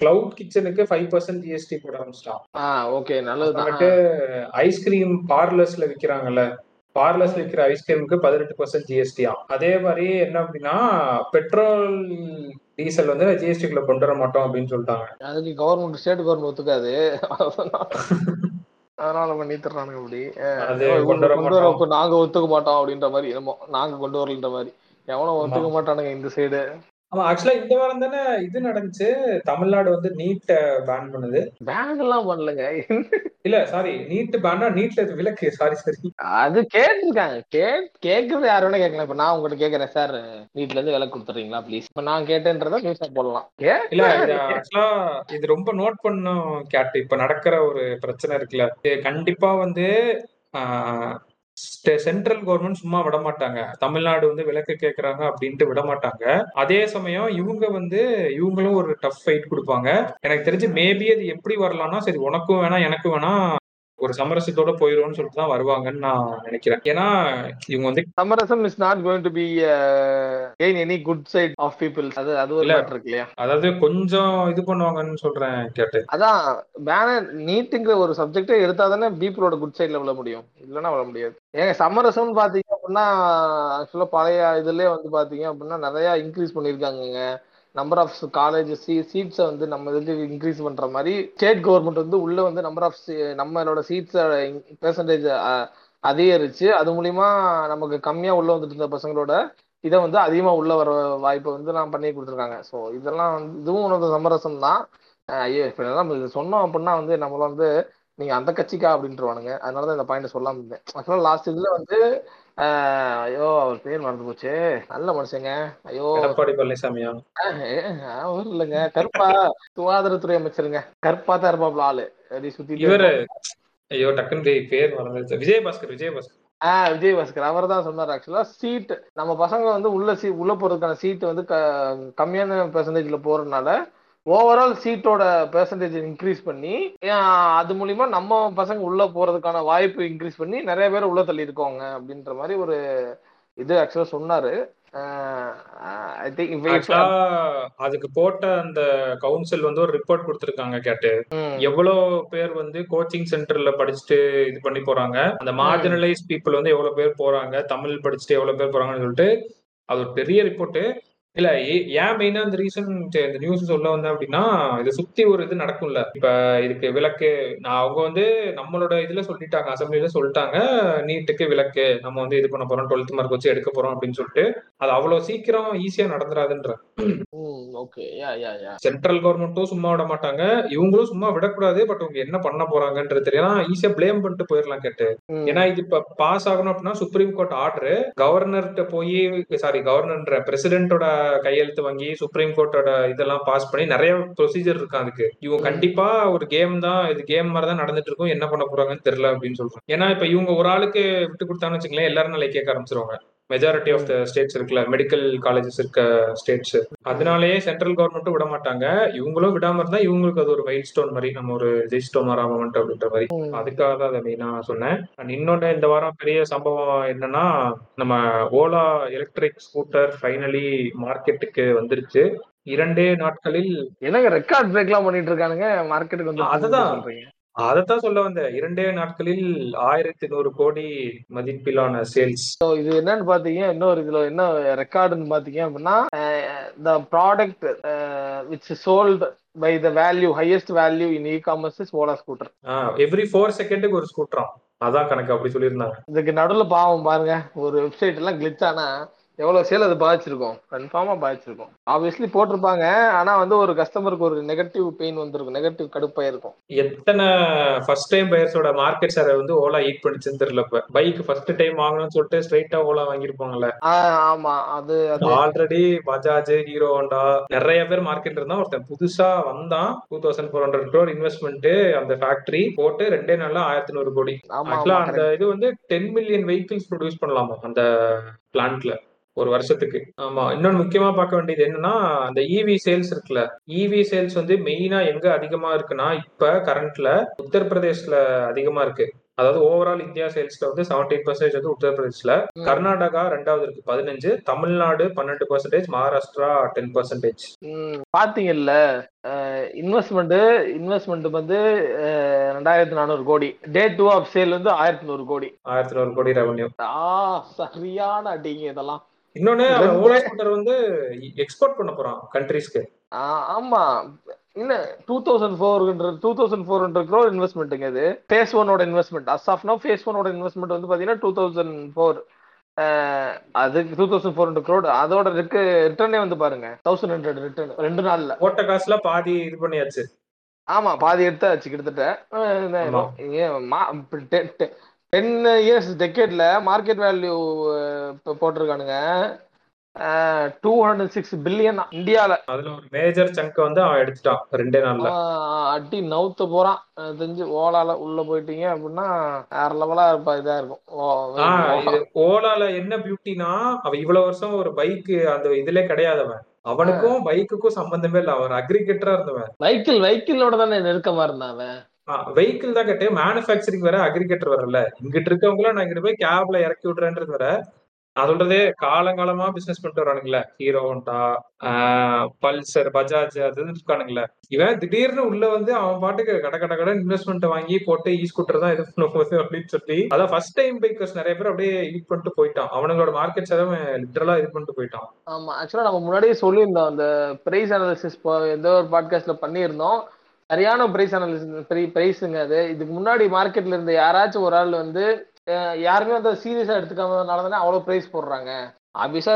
கிளவுட் கிச்சனுக்கு ஃபைவ் பர்சன்ட் ஜிஎஸ்டி போட ஆரம்பிச்சிட்டான். ஆ ஓகே நல்லதுதான். வந்துட்டு ஐஸ்கிரீம் பார்லர்ஸ்ல விக்கிறாங்கல்ல பார்லர்ஸ்ல விற்கிற ஐஸ்கிரீமுக்கு பதினெட்டு பர்சன்ட் ஜிஎஸ்டியா அதே மாதிரி என்ன அப்படின்னா பெட்ரோல் டீசல் வந்து ஜிஎஸ்டி குள்ள கொண்டு வர மாட்டோம் அப்படின்னு சொல்லிட்டாங்க. அதுக்கு கவர்மெண்ட் ஸ்டேட் கவர்மெண்ட் ஒத்துக்காது. அதனால பண்ணிட்டுறானுங்க இப்படி. அது இவங்க கொண்டு வர நாங்க ஒத்துக்க மாட்டோம் அப்படின்ற மாதிரி என்னமோ நாங்க கொண்டு வரலன்ற மாதிரி. எவனும் ஒத்துக்க மாட்டானுங்க இந்த சைடு ஆமா ஆக்சுவலா இந்த வாரம் தானே இது நடந்துச்சு. தமிழ்நாடு வந்து நீட்ட பேன் பண்ணுது. பேன் எல்லாம் பண்ணலங்க. இல்ல சாரி நீட் பேனா நீட்ல விலக்கு. சாரி சாரி அது கேட்டிருக்காங்க. கே கேட்கறது யார் வேணா கேட்கலாம். இப்ப நான் உங்ககிட்ட கேட்கறேன் சார் வீட்ல இருந்து விலை கொடுத்துறீங்களா ப்ளீஸ் இப்ப நான் கேட்டேன்றத நியூஸா போடலாம். இல்ல ஆக்சுவலா இது ரொம்ப நோட் பண்ணும் கேட் இப்ப நடக்கிற ஒரு பிரச்சனை இருக்குல்ல. கண்டிப்பா வந்து சென்ட்ரல் கவர்மெண்ட் சும்மா விட மாட்டாங்க தமிழ்நாடு வந்து விலக்கு கேட்கறாங்க அப்படின்ட்டு விட மாட்டாங்க அதே சமயம் இவங்க வந்து இவங்களும் ஒரு டஃப் ஃபைட் கொடுப்பாங்க. எனக்கு தெரிஞ்சு மேபி அது எப்படி வரலாம்னா சரி உனக்கும் வேணாம் எனக்கும் வேணாம் ஒரு சமரசத்தோட போயிருவோம்னு சொல்லிட்டு தான் வருவாங்கன்னு நான் நினைக்கிறேன். ஏன்னா இவங்க வந்து சமரசம் is not going to be gain any good side of people அது அது ஒரு. மேட்டர் இருக்கு இல்லையா? அதாவது கொஞ்சம் இது பண்ணுவாங்கன்னு சொல்றேன் கேட்டு அதான் பேனர் நீட்டுங்கிற ஒரு சப்ஜெக்டே எடுத்தா தானே பீப்புளோட குட் சைட்ல விழ முடியும். இல்லைன்னா விழ முடியாது. ஏங்க சமரசம்னு பாத்தீங்க அப்படின்னா ஆக்சுவலா பழைய இதுலயே வந்து பாத்தீங்க அப்படின்னா நிறைய இன்க்ரீஸ் பண்ணிருக்காங்கங்க நம்பர் ஆஃப் காலேஜ் சீ சீட்ஸை வந்து நம்ம இதுக்கு இன்க்ரீஸ் பண்ற மாதிரி ஸ்டேட் கவர்மெண்ட் வந்து உள்ள வந்து நம்பர் ஆஃப் நம்மளோட சீட்ஸை பெர்சன்டேஜ் அதிகரிச்சு அது மூலிமா நமக்கு கம்மியாக உள்ள வந்துட்டு இருந்த பசங்களோட இதை வந்து அதிகமாக உள்ள வர வாய்ப்பை வந்து நான் பண்ணி கொடுத்துருக்காங்க. ஸோ இதெல்லாம் வந்து இதுவும் உனக்கு சமரசம் தான். ஐயோ இப்போ நம்ம இது சொன்னோம் அப்படின்னா வந்து நம்மள வந்து நீங்கள் அந்த கட்சிக்கா அப்படின்றவானுங்க. அதனால தான் இந்த பாயிண்ட் சொல்லாமல் இருந்தேன். ஆக்சுவலாக லாஸ்ட் இதில் வந்து ஐயோ அவர் பேர் மறந்து போச்சு. நல்ல மனுஷங்க. ஐயோ எடப்பாடி பழனிசாமியா? அவர் இல்லைங்க. கருப்பா சுகாதாரத்துறை அமைச்சருங்க. கருப்பா தான் இருப்பாப்ல ஆளு. அப்படி இவரு ஐயோ டக்குன்னு பேர் மறந்துருச்சு. விஜயபாஸ்கர் விஜயபாஸ்கர். ஆஹ் விஜய் பாஸ்கர் அவர் தான் சொன்னார் ஆக்சுவலா சீட் நம்ம பசங்க வந்து உள்ள சீ உள்ள போறதுக்கான சீட் வந்து கம்மியான பெர்சன்டேஜ்ல போறதுனால ஓவரால் சீட்டோட பெர்சன்டேஜ் இன்க்ரீஸ் பண்ணி அது மூலியமா நம்ம பசங்க உள்ள போறதுக்கான வாய்ப்பு இன்க்ரீஸ் பண்ணி நிறைய பேர் உள்ள தள்ளி இருக்கோங்க அப்படின்ற மாதிரி ஒரு இது ஆக்சுவலா சொன்னாரு. அதுக்கு போட்ட அந்த கவுன்சில் வந்து ஒரு ரிப்போர்ட் கொடுத்திருக்காங்க கேட்டு. எவ்வளவு பேர் வந்து கோச்சிங் சென்டர்ல படிச்சுட்டு இது பண்ணி போறாங்க அந்த மார்ஜினலைஸ் பீப்புள் வந்து எவ்வளவு பேர் போறாங்க தமிழ் படிச்சுட்டு எவ்வளவு பேர் போறாங்கன்னு சொல்லிட்டு அது ஒரு பெரிய ரிப்போர்ட் இல்ல ஏன் மெயினா இந்த ரீசன் இந்த நியூஸ் சொல்ல வந்தேன் அப்படின்னா இதை சுத்தி ஒரு இது நடக்கும்ல. இப்ப இதுக்கு விலக்கு நான் அவங்க வந்து நம்மளோட இதுல சொல்லிட்டாங்க அசம்பிளில சொல்லிட்டாங்க நீட்டுக்கு விலக்கு நம்ம வந்து இது பண்ண போறோம் டுவெல்த் மார்க் வச்சு எடுக்க போறோம் அப்படின்னு சொல்லிட்டு அது அவ்வளவு சீக்கிரம் ஈஸியா நடந்துராதுன்ற. சென்ட்ரல் கவர்மெண்ட்டும் சும்மா விட மாட்டாங்க. இவங்களும் சும்மா விடக்கூடாது பட் அவங்க என்ன பண்ண போறாங்கன்றது தெரியும். ஈஸியா ப்ளேம் பண்ணிட்டு போயிடலாம் கேட்டு. ஏன்னா இது இப்ப பாஸ் ஆகணும் அப்படின்னா சுப்ரீம் கோர்ட் ஆர்டர் கவர்னர்கிட்ட போய் சாரி கவர்னர் பிரசிடென்ட்டோட கையெழுத்து வாங்கி சுப்ரீம் கோர்ட்டோட இதெல்லாம் பாஸ் பண்ணி நிறைய ப்ரொசீஜர் இருக்கு அதுக்கு. இவங்க. கண்டிப்பா ஒரு கேம் தான் இது கேம் மாதிரி தான் நடந்துட்டு இருக்கும். என்ன பண்ண போறாங்கன்னு தெரியல அப்படின்னு சொல்றாங்க. ஏன்னா இப்ப இவங்க ஒரு ஆளுக்கு விட்டு கொடுத்தான்னு வச்சுங்களேன் எல்லாரும் நாளைக்கு கேட்க ஆரம்பிச்சிருவாங்க. மெஜாரிட்டி ஆஃப் த ஸ்டேட்ஸ் இருக்குல்ல மெடிக்கல் காலேஜஸ் இருக்க ஸ்டேட்ஸ் அதனாலேயே சென்ட்ரல் கவர்மெண்ட்டும் விட மாட்டாங்க இவங்களும் விடாம இருந்தா இவங்களுக்கு அது ஒரு மைல் ஸ்டோன் மாதிரி நம்ம ஒரு ஜெயிஸ்டோம் மொமெண்ட் அப்படின்ற மாதிரி. அதுக்காக தான் அதை மெயினா சொன்னேன். அண்ட் இன்னொன்னு இந்த வாரம் பெரிய சம்பவம் என்னன்னா நம்ம ஓலா எலக்ட்ரிக் ஸ்கூட்டர் ஃபைனலி மார்க்கெட்டுக்கு வந்துருச்சு. இரண்டே நாட்களில் என்னங்க ரெக்கார்ட் பிரேக் எல்லாம் பண்ணிட்டு இருக்கானுங்க? மார்க்கெட்டுக்கு வந்து அதுதான். அதைத்தான் சொல்ல வந்தேன். இரண்டே நாட்களில் ஆயிரத்தி நூறு கோடி மதிப்பிலான சேல்ஸ் இது என்னன்னு பாத்தீங்க இன்னொரு இதுல என்ன ரெக்கார்டுன்னு பாத்தீங்க அப்படின்னா the product which sold by the value highest value in e commerce is Ola scooter every four செகண்டுக்கு ஒரு ஸ்கூட்டராம் அதான் கணக்கு அப்படி சொல்லியிருந்தாங்க. இதுக்கு நடுவுல பாவம் பாருங்க. ஒரு வெப்சைட் எல்லாம் கிளிச் ஆனா எவ்வளவு சேல் அது பாதிச்சிருக்கும்? கன்ஃபார்மா பாதிச்சிருக்கும். ஆப்வியஸ்லி போட்டிருப்பாங்க. ஆனா வந்து ஒரு கஸ்டமருக்கு ஒரு நெகட்டிவ் பெயின் வந்திருக்கும். நெகட்டிவ் கடுப்பாயிருக்கும் எத்தனை ஃபர்ஸ்ட் டைம் பையர்ஸோட மார்க்கெட் ஷேரை வந்து ஓலா ஈட் பண்ணிச்சுன்னு தெரியல இப்ப. பைக் ஃபர்ஸ்ட் டைம் வாங்கணும்னு சொல்லிட்டு ஸ்ட்ரைட்டா ஓலா வாங்கியிருப்பாங்கல்ல. ஆமா. அது அது. ஆல்ரெடி பஜாஜ் ஹீரோ ஹோண்டா நிறைய பேர் மார்க்கெட்ல இருந்தா ஒருத்தன் புதுசா வந்தான். Two thousand four hundred crore investment அந்த ஃபேக்டரி போட்டு ரெண்டே நாள்ல ஆயிரத்தி நூறு கோடி. அந்த இது வந்து டென் மில்லியன் வெஹிக்கிள்ஸ் ப்ரொடியூஸ் பண்ணலாமா அந்த பிளான்ட்ல ஒரு வருஷத்துக்கு. ஆமா. இன்னொன்னு முக்கியமா பார்க்க வேண்டியது என்னன்னா அந்த இவி சேல்ஸ் இருக்குல்ல. இவி சேல்ஸ் வந்து மெயினா எங்க அதிகமா இருக்குன்னா இப்ப கரண்ட்ல உத்தரப்பிரதேஷ்ல அதிகமா இருக்கு. அதாவது ஓவரால் இந்தியா சேல்ஸ்ல வந்து செவன்டீன் பர்சன்டேஜ் வந்து உத்தரப்பிரதேஷ்ல. கர்நாடகா ரெண்டாவது இருக்கு பதினஞ்சு. தமிழ்நாடு பன்னெண்டு பர்சன்டேஜ் மகாராஷ்டிரா டென் பர்சன்டேஜ் பாத்தீங்கல்ல இன்வெஸ்ட்மெண்ட் இன்வெஸ்ட்மெண்ட் வந்து ரெண்டாயிரத்தி நானூறு கோடி. டே டூ ஆஃப் சேல் வந்து ஆயிரத்தி நூறு கோடி. ஆயிரத்தி நூறு கோடி ரெவன்யூ ஆ சரியான அடிங்க இதெல்லாம். இன்னொன்னு ஓலா ஸ்கூட்டர் வந்து எக்ஸ்போர்ட் பண்ண போறான் கண்ட்ரீஸ்க்கு ஆமா. இல்ல two thousand four hundred two thousand four hundred crore இன்வெஸ்ட்மெண்ட்டுங்க இது. Phase ஒனோட investment as of now phase ஒனோட investment வந்து பாத்தீங்கன்னா டூ தௌசண்ட் ஃபோர் அதுக்கு two thousand four hundred crore அதோட இருக்கு ரிட்டர்னே வந்து பாருங்க. தௌசண்ட் ஹண்ட்ரட் ரிட்டர்ன் ரெண்டு நாள்ல. போட்ட காசுல பாதி இது பண்ணியாச்சு. ஆமா பாதி எடுத்தாச்சு கிட்டத்தட்ட. டென் இயர்ஸ் டெக்கேட்ல மார்க்கெட் வேல்யூ போட்டிருக்கானுங்க. டூ ஹண்ட்ரட் சிக்ஸ் பில்லியன் இந்தியால. அதுல ஒரு மேஜர் சங்க் வந்து அவன் எடுத்துட்டான் ரெண்டே நாள்ல. அடி நவுத்த போறான். தெரிஞ்சு ஓலால உள்ள போயிட்டீங்க அப்படின்னா வேற லெவலா இருப்பா இதா இருக்கும். ஓலால என்ன பியூட்டினா அவன் இவ்வளவு வருஷம் ஒரு பைக் அந்த இதுல கிடையாது அவன். அவனுக்கும் பைக்குக்கும் சம்பந்தமே இல்ல அவன் அக்ரிகேட்டரா இருந்தவன். வைக்கிள் வைக்கிளோட தானே நெருக்கமா இருந்தான் அவன்? வெஹிக்கிள் தான் கேட்டு மேனுஃபேக்சரிங் வேற அக்ரிகேட்டர் வரல. இங்கிட்டு இருக்கவங்கள நான் இங்கிட்டு போய் கேப்ல இறக்கி விடுறேன்றது வேற. நான் சொல்றதே காலங்காலமா பிசினஸ் பண்ணிட்டு வரானுங்களே. ஹீரோ ஹோண்டா பல்சர் பஜாஜ் அது இருக்கானுங்களே. இவன் திடீர்னு உள்ள வந்து அவன் பாட்டுக்கு கட கட கட இன்வெஸ்ட்மெண்ட் வாங்கி போட்டு ஈ ஸ்கூட்டர் தான் இது பண்ண போகுது அப்படின்னு சொல்லி அதான் ஃபர்ஸ்ட் டைம் பைக்கர்ஸ் நிறைய பேர் அப்படியே ஈட் பண்ணிட்டு போயிட்டான். அவனுங்களோட மார்க்கெட் சேதம் லிட்டரலா இது பண்ணிட்டு போயிட்டான். ஆமா ஆக்சுவலா நம்ம முன்னாடியே சொல்லியிருந்தோம். அந்த பிரைஸ் அனாலிசிஸ் எந்த ஒரு பாட்காஸ்ட்ல பண்ணியிருந்தோம். சரியான பிரைஸ் அனாலிசிஸ் பிரைஸுங்க அது. இதுக்கு முன்னாடி மார்க்கெட்ல இருந்த யாராச்சும் ஒரு ஆள் வந்து யாருமே அந்த சீரியஸா எடுத்துக்காமனால தானே அவ்வளோ பிரைஸ் போடுறாங்க. ஆப்வியஸா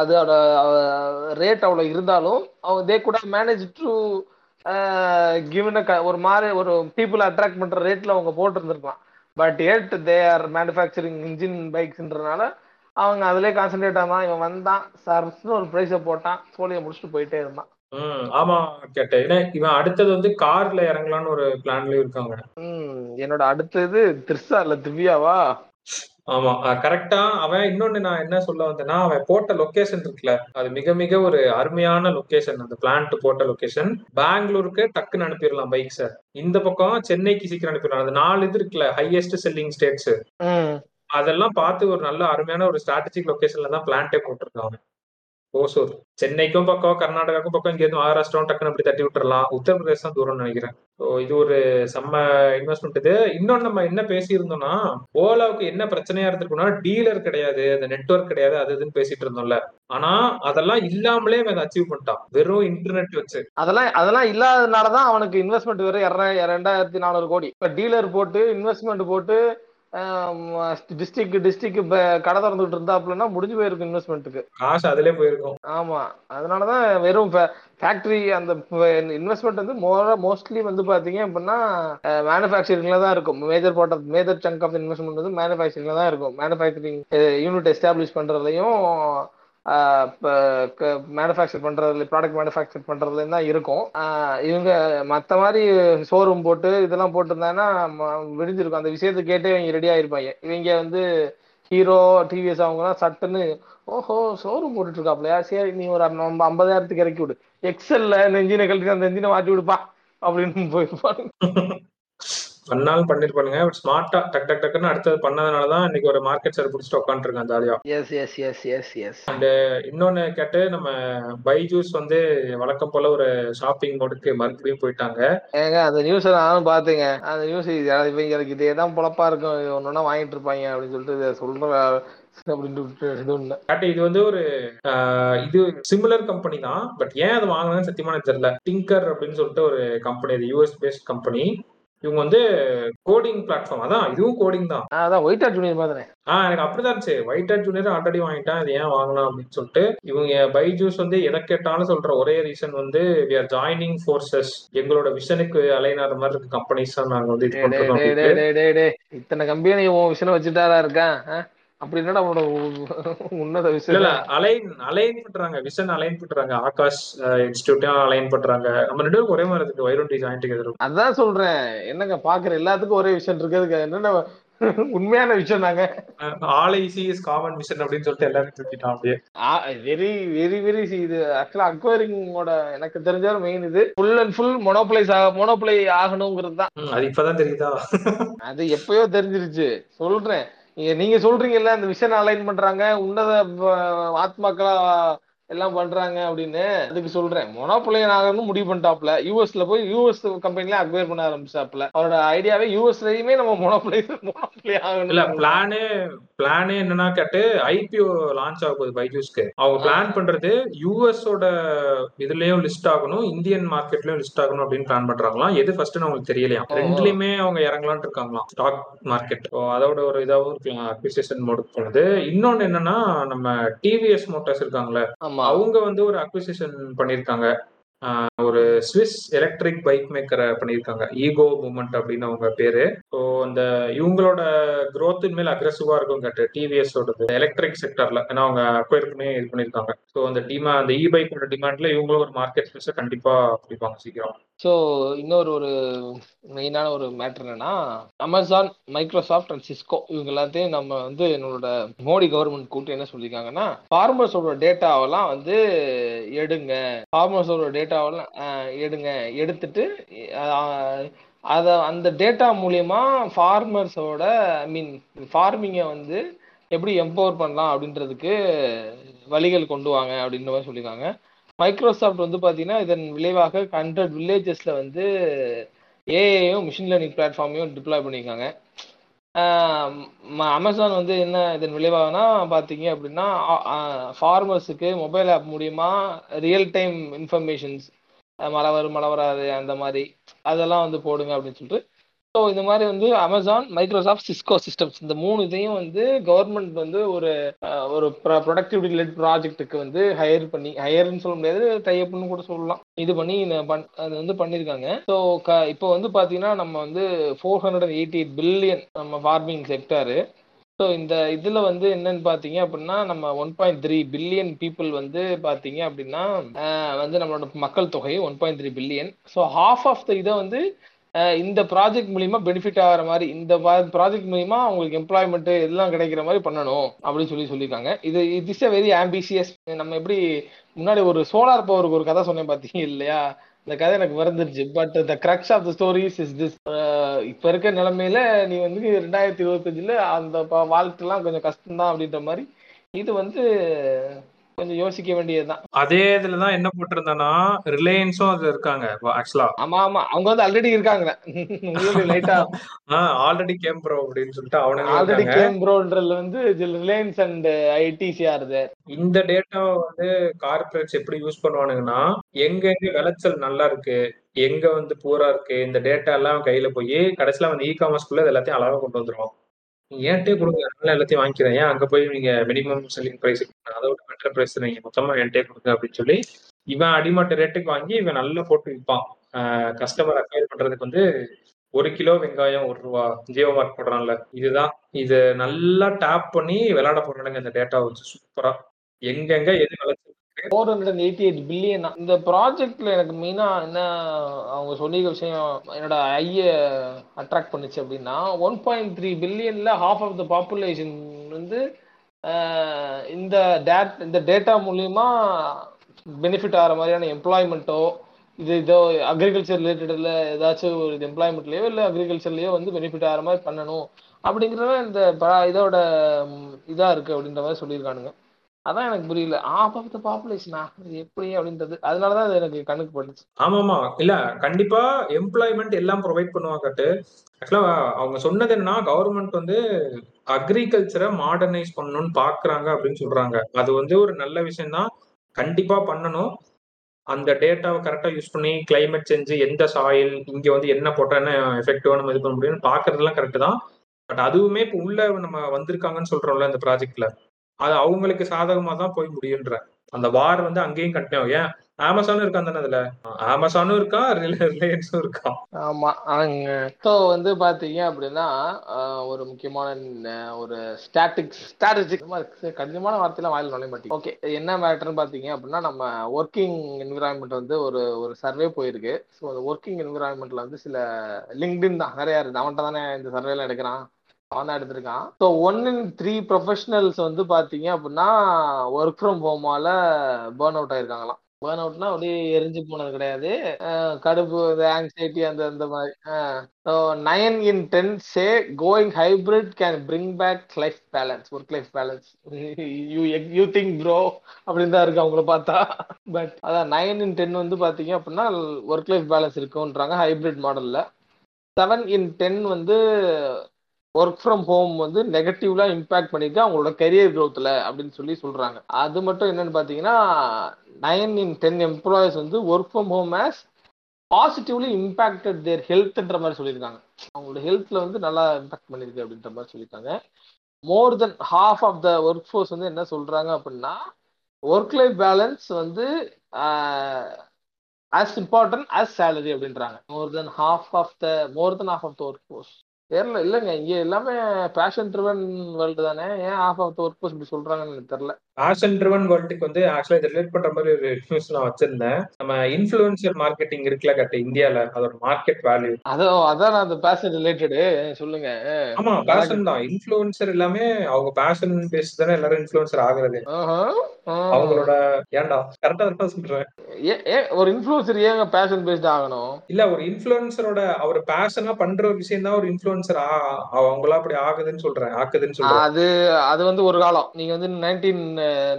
அதோட ரேட் அவ்வளோ இருந்தாலும் அவங்க தே கூட மேனேஜ் டு கிவன் ஒரு மாதிரி ஒரு பீப்புள் அட்ராக்ட் பண்ற ரேட்ல அவங்க போட்டிருந்திருக்கலாம். But at they are manufacturing engine பைக்ஸ்ன்றனால அவங்க அதிலே கான்சென்ட்ரேட் ஆனான் இவன் வந்தான். சர்ஸ்னு ஒரு ப்ரைஸை போட்டான். சோழியை முடிச்சுட்டு போயிட்டே இருந்தான். ம் ஆமா கேட்டேன். ஏன்னா இவன் அடுத்தது வந்து கார்ல இறங்கலாம்னு ஒரு பிளான்லயும் இருக்காங்க. ம் என்னோட அடுத்தது திர்சா இல்ல திவ்யாவா? ஆமா கரெக்டா அவன் இன்னொன்னு நான் என்ன சொல்ல வந்தேன்னா அவன் போட்ட லொகேஷன் இருக்குல்ல அது மிக மிக ஒரு அருமையான லொகேஷன் அந்த பிளான்ட் போட்ட லொகேஷன் பெங்களூருக்கு டக்குன்னு அனுப்பிடலாம் பைக்ஸ இந்த பக்கம் சென்னைக்கு சீக்கிரம் அனுப்பிடலாம். அது நாலு இது இருக்குல்ல ஹையஸ்ட் செல்லிங் ஸ்டேட்ஸ் அதெல்லாம் பார்த்து ஒரு நல்ல அருமையான ஒரு ஸ்ட்ராட்டஜிக் லொகேஷன்ல தான் பிளான்ட்டே போட்டிருக்கான் அவன் ஓசூர். சென்னைக்கும் பக்கம் கர்நாடகாவுக்கும் பக்கம் இங்கேருந்து மகாராஷ்டிராவும் டக்குன்னு அப்படி தட்டி விட்டுறலாம். உத்தரப்பிரதேசம் தான் தூரம்னு நினைக்கிறேன். ஸோ இது ஒரு செம்ம இன்வெஸ்ட்மெண்ட் இது. இன்னொன்று நம்ம என்ன பேசியிருந்தோம்னா ஓலாவுக்கு என்ன பிரச்சனையா இருந்திருக்கும்னா டீலர் கிடையாது அந்த நெட்வொர்க் கிடையாது அது இதுன்னு பேசிட்டு இருந்தோம்ல. ஆனா அதெல்லாம் இல்லாமலே அவன் அச்சீவ் பண்ணிட்டான். வெறும் இன்டர்நெட் வச்சு. அதெல்லாம் அதெல்லாம் இல்லாதனாலதான் அவனுக்கு இன்வெஸ்ட்மெண்ட் வெறும் இரண்டாயிரத்தி ரெண்டாயிரத்தி நானூறு கோடி. இப்ப டீலர் போட்டு இன்வெஸ்ட்மெண்ட் போட்டு டிஸ்ட்ரிக்ட் டிஸ்ட்ரிக்ட் கடை திறந்துட்டு இருந்தாப்லன்னா முடிஞ்சு போயிருக்கும் இன்வெஸ்ட்மெண்ட்டுக்கு காசு அதுலயே போயிருக்கும். ஆமா அதனாலதான் வெறும் ஃபேக்டரி அந்த இன்வெஸ்ட்மெண்ட் வந்து மோர மோஸ்ட்லி வந்து பாத்தீங்க அப்படின்னா மேனுஃபேக்சரிங்ல தான் இருக்கும். Major part of major chunk of investment வந்து மேனுஃபேக்சரிங்ல தான் இருக்கும். மேனுஃபேக்சரிங் யூனிட் எஸ்டாப்ளிஷ் பண்றதுலயும் மேனுஃபேக்சர் பண்றதுல ப்ராடக்ட் மேனுஃபேக்சர் பண்றதுல தான் இருக்கும். இவங்க மத்த மாதிரி ஷோரூம் போட்டு இதெல்லாம் போட்டிருந்தாங்கன்னா ம- விடிஞ்சிருக்கும். அந்த விஷயத்தை கேட்டே இவங்க ரெடி ஆயிருப்பாங்க. இவங்க வந்து ஹீரோ டிவிஎஸ் அவங்கலாம் சட்டுன்னு ஓஹோ ஷோரூம் போட்டுட்டு இருக்காப்லையா சரி நீ ஒரு நம்ம ஐம்பதாயிரத்துக்கு இறக்கி விடு. எக்ஸல்ல இந்த இன்ஜினை கழட்டி அந்த இன்ஜினை மாட்டி விடுப்பா. அப்படின்னு போயிருப்பாங்க. பண்ணாலும் பண்ணிருப்பானுங்க. பட் ஸ்மார்ட்டா டக் டக் டக்குன்னு அடுத்தது பண்ணதுனாலதான் இன்னைக்கு ஒரு மார்க்கெட் சார் பிடிச்சிட்டு உட்காந்துருக்கான் ஜாலியா. Yes yes yes yes yes இன்னொன்னு கேட்டு நம்ம பைஜூஸ் வந்து வழக்கம் போல ஒரு ஷாப்பிங் மோடுக்கு மறுபடியும் போயிட்டாங்க. ஏங்க அந்த நியூஸ் நானும் பார்த்தேங்க. அந்த நியூஸ் இவங்க எனக்கு இதே தான் பொழப்பா இருக்கும். ஒன்னொன்னா வாங்கிட்டு இருப்பாங்க அப்படின்னு சொல்லிட்டு சொல்ற இது வந்து ஒரு இது சிமிலர் கம்பெனி தான். பட் ஏன் அதை வாங்கினதுன்னு சத்தியமா எனக்கு தெரியல. டிங்கர் அப்படின்னு சொல்லிட்டு ஒரு கம்பெனி இது யூஎஸ் பேஸ்ட் கம்பெனி இவங்க வந்து கோடிங் பிளாட்ஃபார்ம் அதான் இதுவும் கோடிங் தான். ஆ, அதான் ஒயிட் ஆட் ஜூனியர் மாதிரி ஆஹ் எனக்கு அப்படிதான் இருந்துச்சு. ஒயிட் ஹேட் ஜூனியர் ஆல்ரெடி வாங்கிட்டேன். இது ஏன் வாங்கலாம் அப்படின்னு சொல்லிட்டு இவங்க பைஜூஸ் வந்து எதை கேட்டாலும் சொல்ற ஒரே ரீசன் வந்து வி ஆர் ஜாயினிங் ஃபோர்ஸஸ் எங்களோட விஷனுக்கு அலைனாத மாதிரி இருக்க. கம்பெனிஸ் தான் நாங்க வந்து இது பண்றோம். இத்தனை கம்பெனி உன் விஷயம் வச்சுட்டாரா இருக்கான் ஆ? அப்படி என்னடா உ- உன்னத விஷயம் இல்ல அலைன் அலைன் பண்றாங்க. விஷன் அலைன் பண்றாங்க. ஆகாஷ் இன்ஸ்டியூட்டையும் அலைன் பண்றாங்க. நம்ம ரெண்டு பேரும் ஒரே மாதிரி இருக்கு. வைரண்டி ஜாயின் டுகெதர் அதான் சொல்றேன். என்னங்க பாக்குற எல்லாத்துக்கும் ஒரே விஷயம் இருக்கிறதுக்கு என்னென்ன உண்மையான விஷயம் நாங்க? All IC is common vision அப்படின்னு சொல்லிட்டு எல்லாரும் தூக்கிட்டான் அப்படியே. வெரி வெரி வெரி இது. ஆக்சுவலா அக்வயரிங்கோட எனக்கு தெரிஞ்ச மெயின் இது. ஃபுல் அண்ட் ஃபுல் மொனோப்ளைஸ் ஆக மொனோப்ளை ஆகணுங்கிறது தான். அது இப்பதான் தெரியுதா? அது எப்பயோ தெரிஞ்சிருச்சு. சொல்றேன். நீங்க சொல்றீங்கல்ல அந்த விஷயம் அலைன் பண்றாங்க. உன்னத ஆத்மாக்களா எல்லாம் பண்றாங்க அப்படின்னு அதுக்கு சொல்றேன். மொனோபொலியன் ஆகணும்னு முடிவு பண்ணிட்டாப்ல யூஎஸ்ல போய் யூஎஸ் கம்பெனில அக்வயர் பண்ண ஆரம்பிச்சாப்ல அவரோட ஐடியாவே யூஎஸ்லயுமே நம்ம மொனோபொலி மொனோபொலி இல்ல ஆகணும் பிளானே பிளானே என்னன்னா கேட்டு ஐபிஓ லான்ச் ஆக போகுது பைஜூஸ்க்கு அவங்க பிளான் பண்றது யூஎஸோட இதுலயும் லிஸ்ட் ஆகணும் இந்தியன் மார்க்கெட்லயும் லிஸ்ட் ஆகணும் அப்படின்னு பிளான் பண்றாங்களாம். எது ஃபர்ஸ்ட் அவங்களுக்கு தெரியலையா. ரெண்டுலயுமே அவங்க இறங்கலாம்னு இருக்காங்களாம். ஸ்டாக் மார்க்கெட் அதோட ஒரு இதாவும் இருக்கலாம் அக்விசிஷன் மோடுக்கு போனது. இன்னொன்னு என்னன்னா நம்ம டிவிஎஸ் மோட்டார்ஸ் இருக்காங்களே ஆமா. அவங்க வந்து ஒரு அக்விசிஷன் பண்ணிருக்காங்க. ஒரு ஸ்விஸ் எலக்ட்ரிக் பைக் மேக்கரை பண்ணியிருக்காங்க ஈகோ மூமெண்ட் அப்படின்னு அவங்க பேரு. ஸோ அந்த இவங்களோட க்ரோத்தின் மேல் அக்ரெசிவா இருக்கும் கேட்டு டிவிஎஸ் எலக்ட்ரிக் செக்டர்ல ஏன்னா அவங்க அக்வயர் பண்ணி இது பண்ணியிருக்காங்க ஸோ அந்த டிமா அந்த இ பைக்கோட டிமாண்ட்ல இவங்களும் ஒரு மார்க்கெட் ஸ்பேஸை கண்டிப்பா பிடிப்பாங்க சீக்கிரம். ஸோ இன்னொரு ஒரு மெயினான ஒரு மேட்ரு என்னன்னா அமேசான் மைக்ரோசாஃப்ட் அண்ட் சிஸ்கோ இவங்க எல்லாத்தையும் நம்ம வந்து என்னோட மோடி கவர்மெண்ட் கூட்டு என்ன சொல்லியிருக்காங்கன்னா ஃபார்மர்ஸோட டேட்டாவெல்லாம் வந்து எடுங்க. ஃபார்மர்ஸோட டேட்டாவெல்லாம் எடுங்க. எடுத்துட்டு அதை அந்த டேட்டா மூலயமா ஃபார்மர்ஸோட ஐ மீன் ஃபார்மிங்கை வந்து எப்படி எம்பவர் பண்ணலாம் அப்படின்றதுக்கு வழிகள் கொண்டு வாங்க அப்படின்ற மாதிரி சொல்லியிருக்காங்க. மைக்ரோசாஃப்ட் வந்து பார்த்தீங்கன்னா இதன் விளைவாக ஹண்ட்ரட் வில்லேஜஸில் வந்து ஏஐயும் மிஷின் லேர்னிங் பிளாட்ஃபார்மையும் டிப்ளாய் பண்ணியிருக்காங்க. அமேசான் வந்து என்ன இதன் விளைவாகனா பார்த்தீங்க அப்படின்னா ஃபார்மர்ஸுக்கு மொபைல் ஆப் மூலியமா ரியல் டைம் இன்ஃபர்மேஷன்ஸ் மழை வரும் மழை வராது அந்த மாதிரி அதெல்லாம் வந்து போடுங்க அப்படின்னு சொல்லிட்டு ஸோ இந்த மாதிரி வந்து அமேசான் மைக்ரோசாஃப்ட் சிஸ்கோ சிஸ்டம்ஸ் இந்த மூணு இதையும் வந்து கவர்மெண்ட் வந்து ஒரு ஒரு ப்ரொடக்டிவிட்டி ரிலேட் ப்ராஜெக்ட்டுக்கு வந்து ஹையர் பண்ணி ஹையர்னு சொல்ல முடியாது டைப்னு கூட சொல்லலாம். இது பண்ணி பண் அது வந்து பண்ணியிருக்காங்க ஸோ க இப்போ வந்து பார்த்தீங்கன்னா நம்ம வந்து four hundred and eighty eight billion நம்ம ஃபார்மிங் செக்டாரு ஸோ இந்த இதில் வந்து என்னன்னு பார்த்தீங்க அப்படின்னா நம்ம one point three billion people வந்து பார்த்தீங்க அப்படின்னா வந்து நம்மளோட மக்கள் தொகை one point three billion so half of the இதை வந்து இந்த ப்ராஜெக்ட் மூலியமா பெனிஃபிட் ஆகிற மாதிரி இந்த ப்ராஜெக்ட் மூலியமா அவங்களுக்கு எம்ப்ளாய்மெண்ட் எல்லாம் கிடைக்கிற மாதிரி பண்ணணும் அப்படின்னு சொல்லி சொல்லியிருக்காங்க. இது it is a very ambitious நம்ம எப்படி முன்னாடி ஒரு சோலார் பவருக்கு ஒரு கதை சொன்னேன் பார்த்தீங்க இல்லையா? இந்த கதை எனக்கு மறந்துருச்சு. But the crux of the stories is this இப்போ இருக்க நிலைமையில நீ வந்து ரெண்டாயிரத்தி இருபத்தஞ்சில் அந்த ப- வாழ்க்கைலாம் கொஞ்சம் கஷ்டம்தான் அப்படின்ற மாதிரி இது வந்து கொஞ்சம் யோசிக்க வேண்டியதுதான். அதே இதுலதான் என்ன போட்டிருந்தானா ரிலையன்ஸும் அதுல இருக்காங்க ஆக்சுவலா ஆமா ஆமா. அவங்க வந்து ஆல்ரெடி இருக்காங்க லைட்டா ஆல்ரெடி கேம் ப்ரோ அப்படின்னு சொல்லிட்டு அவனுங்க ஆல்ரெடி கேம் ப்ரோன்றதுல வந்து ரிலையன்ஸ் அண்ட் ஐடிசி ஆறுது இந்த டேட்டாவை வந்து கார்பரேட்ஸ் எப்படி யூஸ் பண்ணுவானுங்கன்னா எங்க எங்க விளைச்சல் நல்லா இருக்கு எங்க வந்து பூரா இருக்கு இந்த டேட்டா எல்லாம் கையில போய் கடைசியில வந்து இ காமர்ஸ்குள்ள இது எல்லாத்தையும் அழகா கொண்டு வந்துருவோம் நீங்க ஏன்ட்டே கொடுங்க அதனால எல்லாத்தையும் வாங்கிக்கிறேன். ஏன் அங்க போய் நீங்க மினிமம் செல்லிங் பிரைஸ் அதை விட பெட்டர் பிரைஸ் நீங்க மொத்தமா என்கிட்டே கொடுங்க அப்படின்னு சொல்லி இவன் அடிமட்ட ரேட்டுக்கு வாங்கி இவன் நல்லா போட்டு விற்பான். கஸ்டமர் அக்வயர் பண்றதுக்கு வந்து ஒரு கிலோ வெங்காயம் ஒரு ரூபா ஜியோ மார்க் போடுறான்ல. இதுதான். இது நல்லா டேப் பண்ணி விளையாட போறானுங்க இந்த டேட்டா வச்சு. சூப்பரா. எங்கெங்க எது விளைச்சல் four hundred eighty eight billion இந்த ப்ராஜெக்ட்ல எனக்கு மெயினா என்ன அவங்க சொல்லியிருக்க விஷயம் என்னோட ஐய அட்ராக்ட் பண்ணுச்சு அப்படின்னா ஒன் பாயிண்ட் த்ரீ பில்லியன்ல ஹாஃப் ஆஃப் த பாப்புலேஷன் வந்து இந்த டேட் இந்த டேட்டா மூலியமா பெனிஃபிட் ஆகிற மாதிரியான எம்ப்ளாய்மெண்ட்டோ இது இதோ அக்ரிகல்ச்சர் ரிலேட்டடில் ஏதாச்சும் ஒரு இது இல்லை அக்ரிகல்ச்சர்லையோ வந்து பெனிஃபிட் ஆகிற மாதிரி பண்ணணும் அப்படிங்கிறத இந்த இதோட இதாக இருக்குது அப்படின்ற மாதிரி சொல்லியிருக்கானுங்க. அதான் எனக்கு புரியல. ஆஃப் ஆஃப் த பாப்புலேஷனா எப்படி அப்படின்றது. அதனாலதான் அது எனக்கு கண்ணுக்கு பட்டுச்சு. ஆமா ஆமா இல்ல கண்டிப்பா எம்ப்ளாய்மெண்ட் எல்லாம் ப்ரொவைட் பண்ணுவாங்கட்டு ஆக்சுவலா அவங்க சொன்னது என்னன்னா கவர்மெண்ட் வந்து அக்ரிகல்ச்சரை மாடர்னைஸ் பண்ணணும்னு பாக்குறாங்க அப்படின்னு சொல்றாங்க. அது வந்து ஒரு நல்ல விஷயம் தான் கண்டிப்பா பண்ணணும். அந்த டேட்டாவை கரெக்டா யூஸ் பண்ணி கிளைமேட் சேஞ்ச் எந்த சாயில் இங்க வந்து என்ன போட்டா என்ன எஃபெக்டிவா நம்ம இது பண்ண முடியும்னு பாக்குறதுலாம் கரெக்ட் தான். பட் அதுவுமே இப்போ உள்ள நம்ம வந்திருக்காங்கன்னு சொல்றோம்ல இந்த ப்ராஜெக்ட்ல அது அவங்களுக்கு சாதகமா தான் போய் முடியுன்ற. அந்த வார் வந்து அங்கேயும் கண்டினியூ ஏன்? அமேசானும் இருக்கான் தானே அதுல அமேசானும் இருக்கா? ரிலையன்ஸும் இருக்கா? ஆமா. அங்க இப்போ வந்து பாத்தீங்க அப்படின்னா ஆஹ் ஒரு முக்கியமான ஒரு ஸ்டாட்டிக் ஸ்ட்ராட்டஜிக் கடினமான வார்த்தையில வாயில் நுழைய மாட்டேங்க ஓகே என்ன மேட்டர்னு பாத்தீங்க அப்படின்னா நம்ம ஒர்க்கிங் என்விரான்மெண்ட் வந்து ஒரு ஒரு சர்வே போயிருக்கு. ஸோ அந்த ஒர்க்கிங் என்விரான்மெண்ட்ல வந்து சில லிங்க்டின் தான். நிறைய இருக்கு அவன்கிட்ட தானே இந்த சர்வேல எடுக்கிறான்? அவன் தான் எடுத்திருக்கான். So one in three professionals வந்து பாத்தீங்க அப்படின்னா ஒர்க் ஃப்ரம் ஹோமால பேர்ன் அவுட் ஆயிருக்காங்களாம். பேர்ன் அவுட்னா அப்படியே எரிஞ்சு போனது கிடையாது. கடுப்பு இந்த ஆங்ஸைட்டி அந்த அந்த மாதிரி. So nine in ten say going hybrid can bring back life balance work life balance you you think bro அப்படின்னு தான் இருக்கு அவங்கள பார்த்தா. பட் அதான் நைன் இன் டென் வந்து பார்த்தீங்க அப்படின்னா ஒர்க் லைஃப் பேலன்ஸ் இருக்குன்றாங்க ஹைபிரிட் மாடலில் செவன் இன் டென் வந்து ஒர்க் ஃப்ரம் ஹோம் வந்து நெகட்டிவ்லா இம்பாக்ட் பண்ணிருக்கு அவங்களோட கெரியர் க்ரோத்தில் அப்படின்னு சொல்லி சொல்றாங்க. அது மட்டும் என்னன்னு பாத்தீங்கன்னா நைன் இன் டென் எம்ப்ளாயிஸ் வந்து work from home as positively impacted their ஹெல்த்ன்ற மாதிரி சொல்லியிருக்காங்க. அவங்களோட ஹெல்த்ல வந்து நல்லா இம்பாக்ட் பண்ணிருக்கு அப்படின்ற மாதிரி சொல்லியிருக்காங்க. More than half of the work force வந்து என்ன சொல்றாங்க அப்படின்னா ஒர்க் லைஃப் பேலன்ஸ் வந்து ஆஸ் இம்பார்ட்டன்ட் ஆஸ் சேலரி அப்படின்றாங்க. More than half of the more than half of the work force தெரியல இல்லைங்க. இங்க எல்லாமே பேஷன் ட்ரிவன் வேர்ல்டு தானே. ஏன் ஆஃப் த ஒர்க் ஃபோர்ஸ் இப்படி சொல்றாங்கன்னு எனக்கு தெரியல. பேஷன் ட்ரிவன் வேர்ல்டுக்கு வந்து ஆக்சுவலா இதை ரிலேட் பண்ற மாதிரி ஒரு நியூஸ் நான் வச்சிருந்தேன். நம்ம இன்ஃபுளுன்சர் மார்க்கெட்டிங் இருக்குல்ல கட்ட இந்தியால. அதோட மார்க்கெட் வேல்யூ அதோ அதான் அந்த பேஷன் ரிலேட்டடு சொல்லுங்க. ஆமா பேஷன் தான். இன்ஃபுளுன்சர் எல்லாமே அவங்க பேஷன் பேஸ் தானே எல்லாரும் இன்ஃபுளுன்சர் ஆகுறது. அவங்களோட ஏன்டா? கரெக்டா தான் சொல்றேன். ஒரு இன்ஃபுளுசர் ஏங்க பேஷன் பேஸ்ட் ஆகணும்? இல்ல ஒரு இன்ஃபுளுன்சரோட அவர் பேஷனா பண்ற விஷயம் தான் ஒரு இன்ஃபுளுன்சர் அவங்களா அப்படி ஆகுதுன்னு சொல்றேன் ஆக்குதுன்னு சொல்றேன். அது அது வந்து ஒரு காலம். நீங்க வந்து நைன்டீன்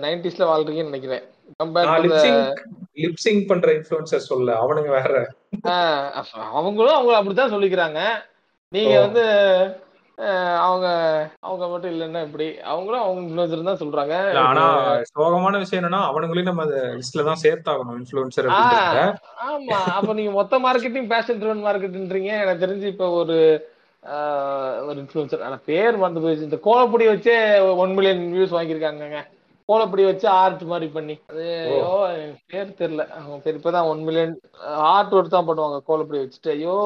நைன்டிஸ்ல வாழ்றீங்கன்னு நினைக்கிறேன். லிப்சிங் பண்ற இன்ஃபுளுன்சர் சொல்ல அவனுங்க வேற. அவங்களும் அவங்க அப்படித்தான் சொல்லிக்கிறாங்க. நீங்க. வந்து அவங்க அவங்க மட்டும் இல்லைன்னா இப்படி அவங்களும் அவங்க இன்ஃபுளுசர் தான் சொல்றாங்க. ஆனா சோகமான விஷயம் என்னன்னா அவனுங்களையும் நம்ம அந்த லிஸ்ட்ல தான் சேர்த்தாகணும் அப்படின்றத. ஆமா. அப்ப நீங்க மொத்த மார்க்கெட்டிங் பேஷன் ட்ரிவன் மார்க்கெட்ன்றீங்க எனக்கு தெரிஞ்சு இப்ப ஒரு ஒரு இன்ஃபுளுசர் ஆனா பேர் மறந்து போயிடுச்சு. இந்த கோலப்பொடி வச்சே ஒன் மில்லியன் வியூஸ் வாங்கியிருக்காங்கங்க. கோலப்பொடி வச்சு ஆர்ட் மாதிரி பண்ணி. அது. ஐயோ பேர் தெரியல. அவங்க பேர் இப்பதான் ஒன் மில்லியன் ஆர்ட் ஒர்க் தான் பண்ணுவாங்க கோலப்பொடி வச்சுட்டு. ஐயோ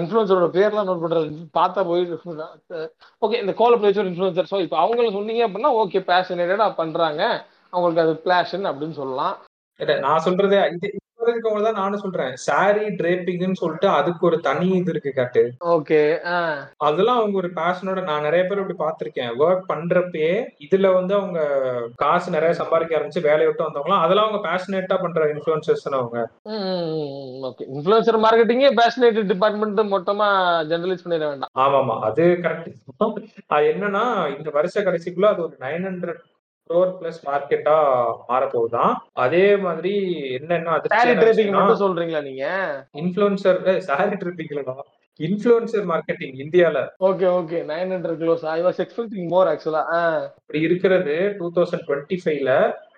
இன்ஃபுளுசரோட பேர்லாம் நோட் பண்றது பார்த்தா போயிட்டு ஓகே இந்த கோலப்பொடி வச்சு ஒரு இன்ஃபுளுசர் ஸோ இப்போ அவங்கள சொன்னீங்க அப்படின்னா ஓகே பேஷனேட்டடா பண்றாங்க. அவங்களுக்கு அது பேஷன் அப்படின்னு சொல்லலாம். இல்ல, நான் சொல்றது இது இருக்கவங்க தான் நானும் சொல்றேன். சாரி டிரேப்பிங்னு சொல்லிட்டு அதுக்கு ஒரு தனி இது இருக்கு காட்டு. ஓகே அதெல்லாம் அவங்க ஒரு பேஷனோட நான் நிறைய பேர் அப்படி பார்த்திருக்கேன். ஒர்க் பண்றப்பயே இதுல வந்து அவங்க காசு நிறைய சம்பாதிக்க ஆரம்பிச்சு வேலையை விட்டு வந்தவங்களாம் அதெல்லாம் அவங்க பேஷனேட்டா பண்ற இன்ஃபுளுசர்ஸ் அவங்க. ஓகே இன்ஃப்ளூயன்சர் மார்க்கெட்டிங்கே பேஷனேட்டட் டிபார்ட்மெண்ட் மொத்தமா ஜெனரலைஸ் பண்ணிட வேண்டாம். ஆமாமா அது கரெக்ட் அது என்னன்னா இந்த வருஷ கடைசிக்குள்ள அது ஒரு நைன் ஹண்ட்ரட் க்ரோர் பிளஸ் மார்க்கெட்டா மாறப்போகுதான் அதே மாதிரி என்னென்ன மட்டும் சொல்றீங்களா நீங்க? இன்ஃபுளுசர் சாரி ட்ரிப்பிங்லடா இன்ஃபுளுசர் மார்க்கெட்டிங் இந்தியால. Okay okay nine hundred close I was expecting more actually அப்படி இருக்கிறது டூ தௌசண்ட் டுவெண்ட்டி ஃபைவ்ல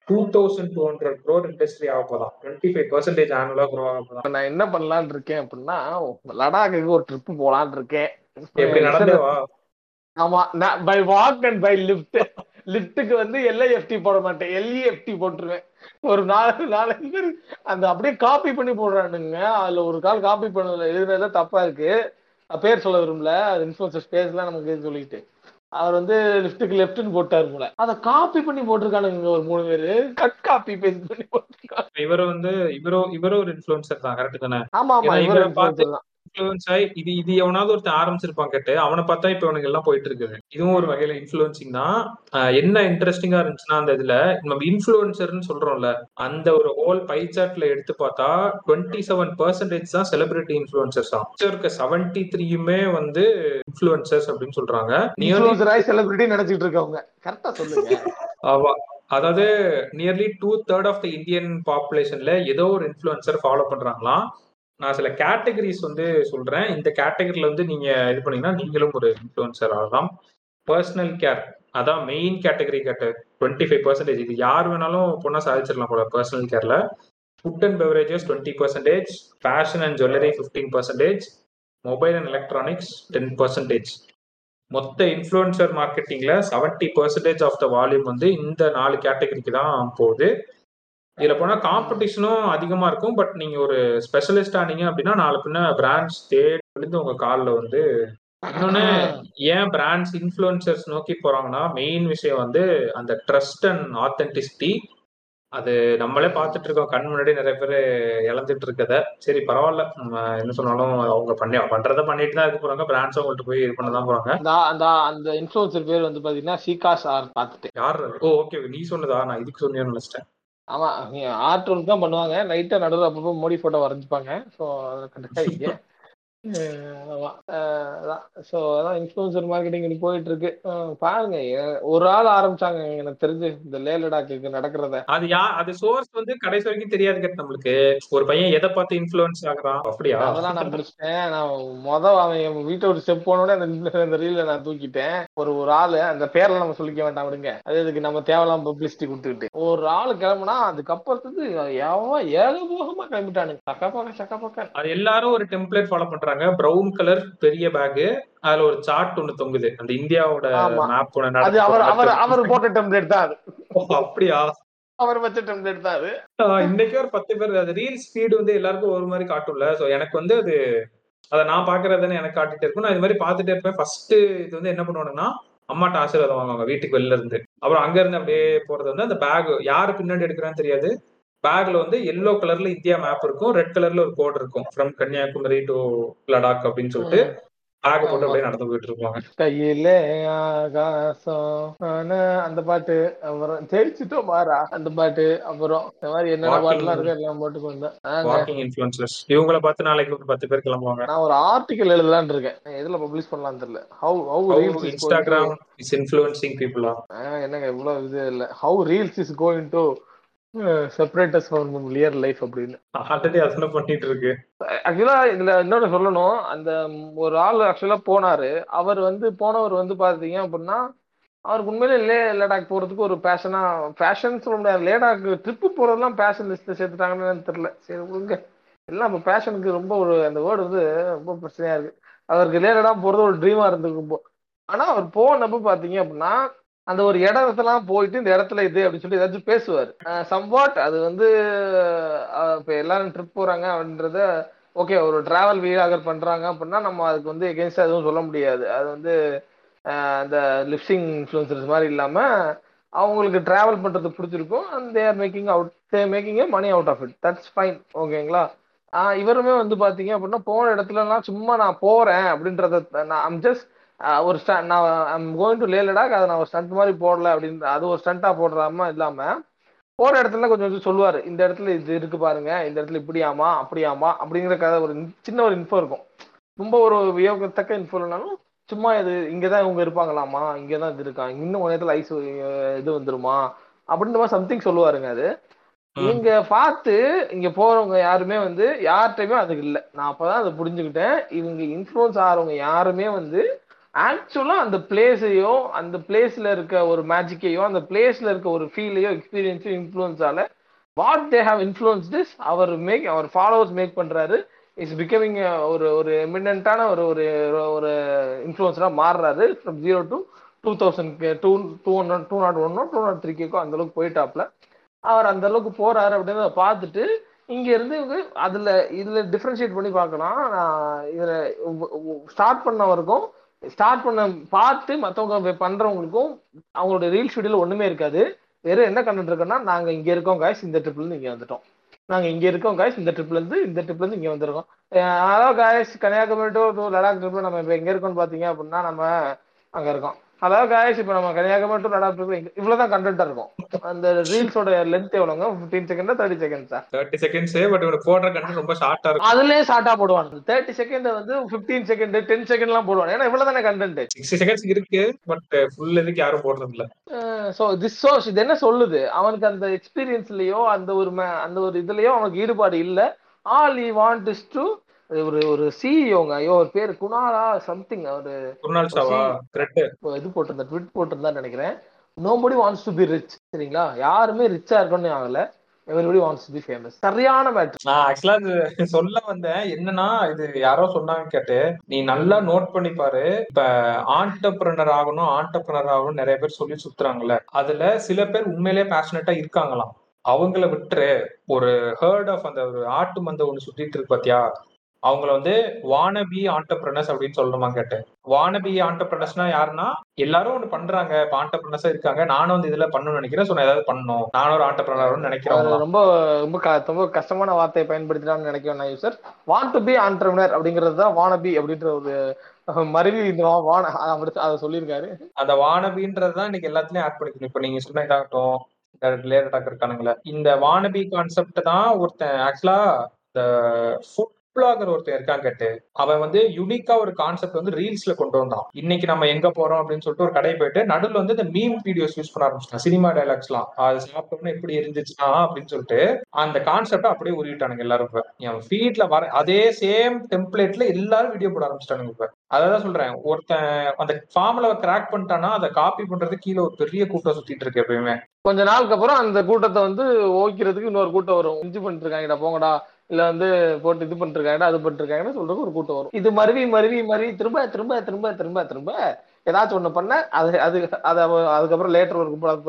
two thousand two hundred crore industry ஆக போதான் twenty five percentage annually grow ஆக போதான் நான் என்ன பண்ணலாம்னு இருக்கேன் அப்படின்னா லடாக்குக்கு ஒரு ட்ரிப் போலான்னு இருக்கேன். எப்படி நடந்தேவா ஆமா நான் by walk and by lift லிஃப்ட்டுக்கு வந்து எல்ஐஎஃப்டி போட மாட்டேன். எல்இஎஃப்டி போட்டுருவேன். ஒரு நாலு நாலஞ்சு பேர் அந்த அப்படியே காப்பி பண்ணி போடுறானுங்க. அதுல ஒரு கால் காப்பி பண்ணல எழுதுனதுல தப்பா இருக்கு. பேர் சொல்ல விரும்பல. அது இன்ஃபுளுசர் பேஸ்லாம் நமக்கு சொல்லிட்டு. அவர் வந்து லிஃப்ட்டுக்கு லெஃப்ட்னு போட்டாரு போல. அதை காப்பி பண்ணி போட்டிருக்கானுங்க ஒரு மூணு பேரு. கட் காப்பி பேஸ்ட் பண்ணி போட்டிருக்காங்க. இவரு வந்து இவரோ இவரும் ஒரு இன்ஃபுளுசர் தான். கரெக்ட் தானே? ஆமா ஆமா. இவர் இவரை பார்த்து- இன்ஃபுளுன்ஸ் ஆகி இது இது எவனாவது ஒருத்தன் ஆரம்பிச்சிருப்பான் கேட்டு அவனை பார்த்தா இப்ப இவனுக்கு எல்லாம் போயிட்டு இருக்குது. இதுவும் ஒரு வகையில இன்ஃபுளுன்சிங் தான். என்ன இன்ட்ரெஸ்டிங்கா இருந்துச்சுன்னா அந்த இதுல நம்ம இன்ஃபுளுசர்னு சொல்றோம்ல அந்த ஒரு ஹோல் பை சார்ட்ல எடுத்து பார்த்தா டுவெண்ட்டி செவன் பர்சன்டேஜ் தான் செலிபிரிட்டி இன்ஃபுளுசர்ஸ் தான் இருக்க செவன்டி த்ரீயுமே வந்து இன்ஃபுளுசர்ஸ் அப்படின்னு சொல்றாங்க. செலிபிரிட்டி நினைச்சிட்டு இருக்கவங்க. கரெக்டா சொல்லுங்க. ஆமா. அதாவது nearly two third of the Indian பாப்புலேஷன்ல ஏதோ ஒரு இன்ஃபுளுசர் ஃபாலோ பண்றாங்களாம். நான் சில கேட்டகரிஸ் வந்து சொல்றேன். இந்த கேட்டகரியில வந்து நீங்க இது பண்ணீங்கன்னா நீங்களும் ஒரு இன்ஃபுளுசர் ஆகலாம். பர்சனல் கேர் அதான் மெயின் கேட்டகரி கேட்ட டுவெண்ட்டி ஃபைவ் பர்சன்டேஜ் இது யார் வேணாலும் பொண்ணா சாதிச்சிடலாம் போல personal கேர்ல food and beverages twenty percentage fashion and jewellery fifteen percentage mobile and electronics ten percentage மொத்த influencer மார்க்கெட்டிங்ல seventy percentage of the volume வந்து இந்த நாலு கேட்டகரிக்கு தான் போகுது. இதுல போனா காம்படிஷனும் அதிகமா இருக்கும். பட் நீங்க ஒரு ஸ்பெஷலிஸ்ட் ஆனீங்க அப்படின்னா நாலு பின்ன பிராண்ட்ஸ் தேடி விழுந்து உங்க கால்ல வந்து இன்னொன்னு ஏன் பிராண்ட்ஸ் இன்ஃப்ளூயன்சர்ஸ் நோக்கி போறாங்கன்னா மெயின் விஷயம் வந்து அந்த ட்ரஸ்ட் அண்ட் ஆத்தென்டிசிட்டி அது நம்மளே பார்த்துட்டு இருக்கோம். கண் முன்னாடி நிறைய பேர் இழந்துட்டு இருக்கத. சரி பரவாயில்ல. நம்ம என்ன சொன்னாலும் அவங்க பண்ணி பண்றத பண்ணிட்டு தான் இருக்க போறாங்க. பிராண்ட்ஸ் அவங்கள்ட்ட போய் இது பண்ண தான் போறாங்க. அந்த அந்த இன்ஃபுளுசர் பேர் வந்து பாத்தீங்கன்னா சீகாஸ் ஆர் பார்த்துட்டு யார்? ஓ ஓகே நீ சொன்னதா? நான் இதுக்கு சொன்னேன்னு நினைச்சிட்டேன். ஆமா ஆர்ட் ஒர்க் தான் பண்ணுவாங்க. லைட்டா நடுவில் அப்பப்போ மோடி போட்டோ வரைஞ்சிப்பாங்க. ஸோ அதில் கண்டிப்பாக அதான். ஸோ அதான் இன்ஃப்ளூன்சர் மார்க்கெட்டிங் போயிட்டு இருக்கு பாருங்க ஒரு ஆள் ஆரம்பிச்சாங்க. எனக்கு தெரிஞ்சு இந்த லே லடாக்கு நடக்கிறத. அது யா அது சோர்ஸ் வந்து கடைசி வரைக்கும் தெரியாது கேட்டு நம்மளுக்கு. ஒரு பையன் எதை பார்த்து இன்ஃபுளுன்ஸ் ஆகுறான்? அப்படியா? அதெல்லாம் நான் முடிச்சிட்டேன் நான் மொத அவன் என் வீட்டை ஒரு ஸ்டெப் அந்த influ- அந்த ரீல நான் தூக்கிட்டேன். ஒரு ஒரு ஆளு அந்த பேர்ல நம்ம சொல்லிக்க வேண்டாம் விடுங்க. அது இதுக்கு நம்ம தேவையில்லாம பப்ளிசிட்டி கொடுத்துக்கிட்டு. ஒரு ஆளு கிளம்புனா அதுக்கப்புறத்துக்கு எவன் ஏகபோகமா கிளம்பிட்டானுங்க. சக்கா பக்கம் சக்கா பக்கம் அது எல்லாரும் ஒரு டெம்ப்ளேட் ஃபாலோ பண்றாங்க. பிரவுன் கலர் பெரிய பேக் அதுல ஒரு சார்ட் ஒண்ணு தொங்குது. அந்த இந்தியாவோட. மேப் ஒண்ணு அது அவர் அவர் அவர் போட்ட டெம்ப்ளேட் தான் அது. அப்படியா? அவர் வச்ச டெம்ப்ளேட் தான் அது. இன்னைக்கு ஒரு பத்து பேர் அது ரீல்ஸ் ஃபீடு வந்து எல்லாருக்கும் ஒரு மாதிரி காட்டும்ல. சோ எனக்கு வந்து அது அதை நான் பாக்குறதுன்னு எனக்கு காட்டிட்டு இருக்கும் நான் இது மாதிரி பார்த்துட்டே இருப்பேன். ஃபர்ஸ்ட் இது வந்து என்ன பண்ணுவானுங்கன்னா அம்மாட்ட ஆசீர்வாதம் வாங்குவாங்க. வீட்டுக்கு வெளில இருந்து. அப்புறம் அங்க இருந்து அப்படியே போறது வந்து அந்த பேக் யாரு பின்னாடி எடுக்கிறான்னு தெரியாது. பேக்ல வந்து எல்லோ கலர்ல இந்தியா மேப் இருக்கும். ரெட் கலர்ல ஒரு கோட் இருக்கும். ஃப்ரம் கன்னியாகுமரி டு லடாக் அப்படின்னு சொல்லிட்டு பேக் போட்டு அப்படியே நடந்து போயிட்டு இருப்பாங்க. கையிலே ஆகாசம். அந்த பாட்டு அப்புறம் ஜெயிச்சுட்டோம் மாறா அந்த பாட்டு அப்புறம் இந்த மாதிரி என்னென்ன. பாட்டுலாம் இருக்கு எல்லாம் போட்டு. வாக்கிங் இன்ஃபுளுசர்ஸ் இவங்கள பார்த்து நாளைக்கு ஒரு பத்து பேர் கிளம்புவாங்க. நான் ஒரு ஆர்டிக்கல் எழுதலாம்னு இருக்கேன். எதுல பப்ளிஷ் பண்ணலாம்னு தெரியல. How how Instagram is influencing பீப்புளா என்னங்க இவ்வளவு இது இல்ல. How reels is going to separate us from real life அப்படின்னு. ஆல்ரெடி அதெல்லாம் பண்ணிட்டு இருக்கு. ஆக்சுவலா இதுல இன்னொன்னு சொல்லணும். அந்த ஒரு ஆள் ஆக்சுவலா போனாரு. அவர் வந்து போனவர் வந்து பாத்தீங்க அப்படின்னா அவருக்கு உண்மையிலே லே லடாக் போறதுக்கு ஒரு பேஷனா பேஷன் சொல்ல முடியாது. லேடாக் ட்ரிப்பு போறதெல்லாம் பேஷன் லிஸ்ட்ல சேர்த்துட்டாங்கன்னு தெரியல. சரி விடுங்க. எல்லாம் இப்போ பேஷனுக்கு ரொம்ப ஒரு அந்த வேர்டு வந்து ரொம்ப பிரச்சனையா இருக்கு. அவருக்கு லே லடாக் போறது ஒரு ட்ரீமா இருந்திருக்கும் ஆனா அவர் போனப்ப பாத்தீங்க அப்படின்னா அந்த ஒரு இடத்தெல்லாம் போயிட்டு இந்த இடத்துல இது அப்படின்னு சொல்லி ஏதாச்சும் பேசுவார். சம்வாட் அது வந்து இப்போ இப்ப எல்லாரும் ட்ரிப் போறாங்க அப்படின்றத ஓகே ஒரு டிராவல் வீலாகர் பண்றாங்க அப்படின்னா நம்ம அதுக்கு வந்து எகென்ஸ்டா எதுவும் சொல்ல முடியாது. அது வந்து அந்த லிப்சிங் இன்ஃப்ளூன்சர்ஸ் மாதிரி இல்லாம அவங்களுக்கு டிராவல் பண்றது பிடிச்சிருக்கும் and they're making out they making money out of it that's fine ஓகேங்களா இவருமே வந்து பாத்தீங்க அப்படின்னா போன இடத்துலலாம் சும்மா நான் போறேன் அப்படின்றத நான் ஐம் ஜஸ்ட் ஒரு நான் I'm going to Leh Ladakh அதை நான் ஒரு ஸ்டண்ட் மாதிரி போடல அப்படின்னு அது ஒரு ஸ்டண்டா போடுறாம இல்லாம போற இடத்துல கொஞ்சம் கொஞ்சம் சொல்லுவாரு. இந்த இடத்துல இது இருக்கு பாருங்க இந்த இடத்துல இப்படியாமா அப்படியாமா அப்படிங்கிற கதை ஒரு சின்ன ஒரு இன்ஃபோ இருக்கும். ரொம்ப ஒரு வியோகத்தக்க இன்ஃபோ இல்லைனாலும் சும்மா இது இங்கதான் இவங்க இருப்பாங்களாமா இங்கதான் இது இருக்கா இன்னும் கொஞ்ச நேரத்துல ஐஸ் இது வந்துருமா அப்படின்ற மாதிரி சம்திங் சொல்லுவாருங்க அது. இங்க பார்த்து இங்க போறவங்க யாருமே வந்து யார்கிட்டயுமே அதுக்கு இல்லை. நான் அப்பதான் அதை புரிஞ்சுக்கிட்டேன். இவங்க இன்ஃப்ளூயன்ஸ் ஆறவங்க யாருமே வந்து ஆக்சுவலா அந்த பிளேஸையோ அந்த பிளேஸ்ல இருக்க ஒரு மேஜிக்கையோ அந்த பிளேஸ்ல இருக்க ஒரு ஃபீலையோ எக்ஸ்பீரியன்ஸோ இன்ஃப்ளூயன்ஸால what they have influence our make our followers make பண்றாரு. இஸ் பிகமிங் ஒரு ஒரு எமினண்டான ஒரு ஒரு ஒரு இன்ஃப்ளூயன்ஸரா மாறுறாரு. From zero to two thousand two two hundred two not ஒன்னோ டூ நாட் த்ரீ கேக்கோ அந்த அளவுக்கு போயிட்டாப்ல. அவர் அந்த அளவுக்கு போறாரு அப்படின்னு பார்த்துட்டு இங்க இருந்து இவங்க அதுல இதுல டிஃபரன்ஷியேட் பண்ணி பார்க்கலாம். நான் இதுல ஸ்டார்ட் பண்ணவருக்கும் ஸ்டார்ட் பண்ண பார்த்து மற்றவங்க பண்றவங்களுக்கும் அவங்களோட ரீல் ஷெடியூல் ஒண்ணுமே இருக்காது. வெறும் என்ன கண்டென்ட் இருக்கோம்னா நாங்க இங்க இருக்கோம் காய்ஸ் இந்த ட்ரிப்ல இருந்து இங்க வந்துட்டோம். நாங்க இங்க இருக்கோம் காய்ஸ் இந்த ட்ரிப்ல இருந்து இந்த ட்ரிப்ல இருந்து இங்க வந்திருக்கோம். Hello guys Kanyakumari to Ladakh ட்ரிப்ல நம்ம இப்ப எங்க இருக்கோம்னு பாத்தீங்க அப்படின்னா நம்ம அங்க இருக்கோம். அதாவது காய்ஸ் இப்ப நம்ம கன்னியாகுமரி டு லடாக் இவ்வளவுதான் கண்டென்ட்டா இருக்கும். அந்த ரீல்ஸோட லென்த் எவ்வளவுங்க? பிப்டீன் செகண்டா தேர்ட்டி செகண்ட்ஸா தேர்ட்டி செகண்ட்ஸ் பட் இவனுக்கு போடுற கண்டு ரொம்ப ஷார்ட்டா இருக்கும். அதுலயே ஷார்ட்டா போடுவான் தேர்ட்டி செகண்ட் வந்து பிப்டீன் செகண்ட் டென் செகண்ட் எல்லாம் போடுவான் ஏன்னா இவ்வளவுதானே கண்டென்ட் சிக்ஸ்டி செகண்ட்ஸ் இருக்கு பட் ஃபுல் இதுக்கு யாரும் போடுறது இல்ல ஸோ திஸ் ஷோ இது என்ன சொல்லுது? அவனுக்கு அந்த எக்ஸ்பீரியன்ஸ்லயோ அந்த ஒரு அந்த ஒரு இதுலயோ அவனுக்கு ஈடுபாடு இல்ல. All he want is to ஒரு ஒரு சிஇஓங்க ஐயோ ஒரு பேர் குணாலா சம்திங் இப்போ இது போட்டிருந்தா ட்விட் போட்டிருந்தான்னு நினைக்கிறேன். Nobody wants to be rich சரிங்களா? யாருமே ரிச்சா இருக்கணும்னு ஆகல. Everybody wants to be famous சரியான மேட்ரு நான் ஆக்சுவலா இது சொல்ல வந்தேன். என்னன்னா இது யாரோ சொன்னாங்க கேட்டு நீ நல்லா நோட் பண்ணி பாரு. இப்ப ஆண்டர்பிரனர் ஆகணும் ஆண்டர்பிரனர் ஆகணும் நிறைய பேர் சொல்லி சுத்துறாங்கல்ல. அதுல சில பேர் உண்மையிலேயே பேஷனட்டா இருக்காங்களாம். அவங்கள விட்டுரு. ஒரு ஹேர்ட் ஆஃப் அந்த ஒரு ஆட்டு மந்த ஒண்ணு சுத்திட்டு இருக்கு பாத்தியா? அவங்கள வந்து வானபி ஆண்டர்பிரனர்ஸ் அப்படின்னு சொல்லணுமா கேட்டேன். வானபி ஆண்டர்பிரனர்ஸ்னா யாருன்னா எல்லாரும் ஒண்ணு பண்றாங்க. இப்ப ஆண்டர்பிரனர்ஸா இருக்காங்க. நானும் வந்து இதுல பண்ணணும்னு நினைக்கிறேன். நான் ஏதாவது பண்ணணும். நானும் ஒரு ஆண்டர்பிரனர் நினைக்கிறவங்க ரொம்ப ரொம்ப ரொம்ப கஷ்டமான வார்த்தையை பயன்படுத்தினான்னு நினைக்கிறேன் நான் user want to be entrepreneur அப்படிங்கிறது தான் வானபி அப்படின்ற ஒரு மருவி இந்த வான அப்படி அதை சொல்லியிருக்காரு. அந்த வானபின்றதுதான் இன்னைக்கு எல்லாத்துலயும் ஆட் பண்ணிக்கணும். இப்ப நீங்க சொன்ன இதாகட்டும் ரிலேட்டடாக இருக்கானுங்களே இந்த வானபி கான்செப்ட் தான் ஒருத்தன் ஆக்சுவலா இந்த ஃபுட் பிளாகர் ஒருத்தர் இருக்கான் கேட்டு அவன் வந்து யுனிக்கா ஒரு கான்செப்ட் வந்து ரீல்ஸ்ல கொண்டு வந்தான். இன்னைக்கு நம்ம எங்க போறோம் அப்படின்னு சொல்லிட்டு ஒரு கடை போயிட்டு நடுவில் வந்து இந்த மீம் வீடியோஸ் யூஸ் பண்ண ஆரம்பிச்சிட்டான். சினிமா டைலாக்ஸ்லாம் அது சாப்பிட்டோம்னா எப்படி இருந்துச்சுன்னா அப்படின்னு சொல்லிட்டு அந்த கான்செப்ட் அப்படியே உருவிட்டானுங்க எல்லாரும் இப்ப. என் ஃபீட்ல வர அதே சேம் டெம்ப்ளேட்ல எல்லாரும் வீடியோ போட ஆரம்பிச்சிட்டானுங்க இப்ப. அதான் சொல்றேன். ஒருத்தன் அந்த ஃபார்முலாவை கிராக் பண்ணிட்டானா அதை காப்பி பண்றது கீழே ஒரு பெரிய கூட்டம் சுத்திட்டு இருக்கு எப்பயுமே. கொஞ்ச நாளுக்கு அப்புறம் அந்த கூட்டத்தை வந்து ஓக்கிறதுக்கு இன்னொரு கூட்டம் வரும். இஞ்சி பண்ணிட்டு இருக்காங்கடா போங்கடா. இல்ல வந்து போட்டு இது பண்ணிருக்காங்க அது பண்ணிருக்காங்கன்னு சொல்றது சொல்றதுக்கு ஒரு கூட்டம் வரும். இது மருவி மருவி மருவி திரும்ப திரும்ப திரும்ப திரும்ப திரும்ப ஏதாச்சும் ஒண்ணு பண்ண அது அது அது அதுக்கப்புறம் லேட்டர் ஒரு கும்பல்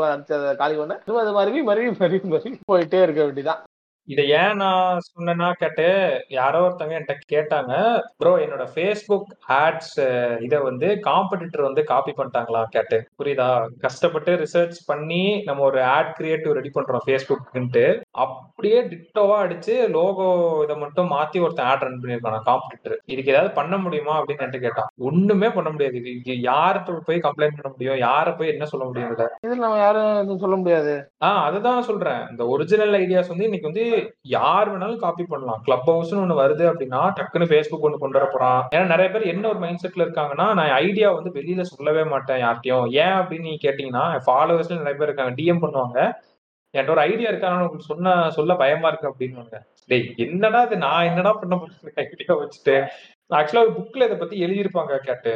காலி பண்ண. திரும்ப அது மருவி மருவி மருவி மருவி போயிட்டே இருக்க வேண்டியதான் இதை ஏன் நான் சொன்னேன்னா கேட்டு யாரோ ஒருத்தவங்க என்கிட்ட கேட்டாங்க ப்ரோ என்னோட ஃபேஸ்புக் ஆட்ஸ் இதை வந்து காம்படிட்டர் வந்து காப்பி பண்ணிட்டாங்களா? கேட்டு. புரியுதா? கஷ்டப்பட்டு ரிசர்ச் பண்ணி நம்ம ஒரு ஆட் கிரியேட்டிவ் ரெடி பண்றோம் ஃபேஸ்புக்ன்ட்டு அப்படியே டிட்டோவா அடிச்சு லோகோ இதை மட்டும் மாத்தி ஒருத்தன் ஆட் ரன் பண்ணியிருக்கான் காம்படிட்டர் இதுக்கு ஏதாவது பண்ண முடியுமா? அப்படின்னு என்கிட்ட கேட்டான். ஒண்ணுமே பண்ண முடியாது. இது இது யார்கிட்ட போய் கம்ப்ளைண்ட் பண்ண முடியும்? யாரை போய் என்ன சொல்ல முடியும் இதுல? இதுல நம்ம யாரும் எதுவும் சொல்ல முடியாது. ஆஹ் அதுதான் சொல்றேன். இந்த ஒரிஜினல் ஐடியாஸ் வந்து இன்னைக்கு வந்து யார் வேணாலும் காப்பி பண்ணலாம். கிளப் ஹவுஸ்னு ஒண்ணு வருது அப்படின்னா டக்குன்னு ஃபேஸ்புக் ஒண்ணு கொண்டு வர போறான். ஏன்னா நிறைய பேர் என்ன ஒரு மைண்ட் செட்ல இருக்காங்கன்னா நான் ஐடியா வந்து வெளியில சொல்லவே மாட்டேன் யார்ட்டையும் ஏன் அப்படின்னு நீங்க கேட்டீங்கன்னா ஃபாலோவர்ஸ்ல நிறைய பேர் இருக்காங்க. டிஎம் பண்ணுவாங்க. என்கிட்ட ஒரு ஐடியா இருக்கா உங்களுக்கு சொன்ன சொல்ல பயமா இருக்கு அப்படின்னு டேய் என்னடா இது? நான் என்னடா பண்ண போறேன் ஐடியா வச்சுட்டு ஆக்சுவலா ஒரு புக்ல இதை பத்தி எழுதியிருப்பாங்க கேட்டு.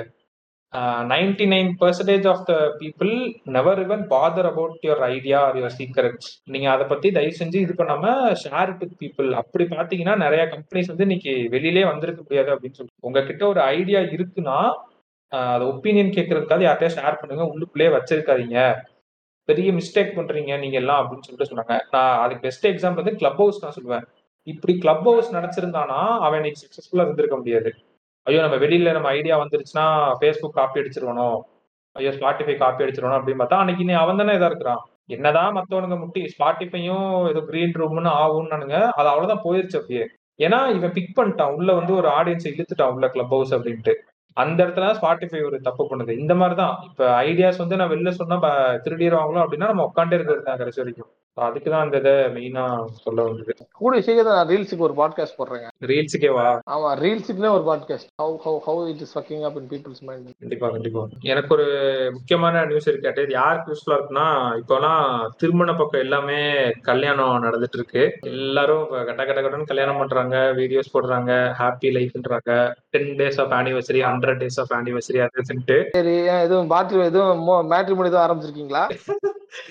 Ninety nine percentage of the people never even bother about your idea or your secrets நீங்க அதை பத்தி தயவு செஞ்சு இது பண்ணாம ஷேர் டு பீப்புள் அப்படி பாத்தீங்கன்னா நிறைய கம்பெனிஸ் வந்து இன்னைக்கு வெளியிலே வந்திருக்க முடியாது அப்படின்னு சொல்லி உங்ககிட்ட ஒரு ஐடியா இருக்குன்னா அதை அது ஒப்பீனியன் கேட்கறதுக்காக யார்கிட்டயும் ஷேர் பண்ணுங்க. உள்ளுக்குள்ளேயே வச்சிருக்காதீங்க. பெரிய மிஸ்டேக் பண்றீங்க நீங்க எல்லாம் அப்படின்னு சொல்லிட்டு சொன்னாங்க. நான் அதுக்கு பெஸ்ட் எக்ஸாம்பிள் வந்து கிளப் ஹவுஸ் நான் சொல்லுவேன். இப்படி கிளப் ஹவுஸ் நினைச்சிருந்தானா அவன் இன்னைக்கு சக்சஸ்ஃபுல்லா இருந்திருக்க முடியாது. ஐயோ நம்ம வெளியில நம்ம ஐடியா வந்துருச்சுன்னா ஃபேஸ்புக் காப்பி அடிச்சிருவானோ ஐயோ ஸ்பாட்டிஃபை காப்பி அடிச்சிடணும் அப்படின்னு பார்த்தா அன்னைக்கு நீ அவன் தானே இதா இருக்கிறான். என்னதான் மத்தவனுங்க முட்டி ஸ்பாட்டிஃபையும் ஏதோ கிரீன் ரூம்னு ஆகும்னானுங்க அது அவ்வளவுதான் போயிருச்சு அப்படியே. ஏன்னா இவன் பிக் பண்ணிட்டான். உள்ள வந்து ஒரு ஆடியன்ஸை இழுத்துட்டான் உள்ள கிளப் ஹவுஸ் அப்படின்ட்டு. அந்த இடத்துல ஸ்பாட்டிஃபை ஒரு தப்பு பண்ணுது. இந்த மாதிரி தான் இப்ப ஐடியாஸ் வந்து நான் வெளில சொன்னா திருடிடுவாங்களோ அப்படின்னா நம்ம உட்காண்டே இருக்கிறது தான் கடைசி வரைக்கும். அதுக்கு தான் அந்த இதை மெயினா சொல்ல வந்தது. கூடிய சீக்கிரம் நான் ரீல்ஸுக்கு ஒரு பாட்காஸ்ட் போடுறேங்க. ரீல்ஸுக்கேவா ஆமா ரீல்ஸுக்குனே ஒரு podcast how how how it is working up in people's mind கண்டிப்பா கண்டிப்பா. எனக்கு ஒரு முக்கியமான நியூஸ் இருக்கு. இது யாருக்கு யூஸ்ஃபுல்லா இருக்குன்னா இப்போலாம் திருமண பக்கம் எல்லாமே கல்யாணம் நடந்துட்டு இருக்கு. எல்லாரும் கட்ட கட்ட கட்டன்னு கல்யாணம் பண்றாங்க வீடியோஸ் போடுறாங்க happy லைஃப்ன்றாங்க ten days of anniversary hundred days of anniversary அதுன்ட்டு சரி எதுவும் பாட்டு எதுவும் மேட்ரிமோனி எதுவும் ஆரம்பிச்சிருக்கீங்களா?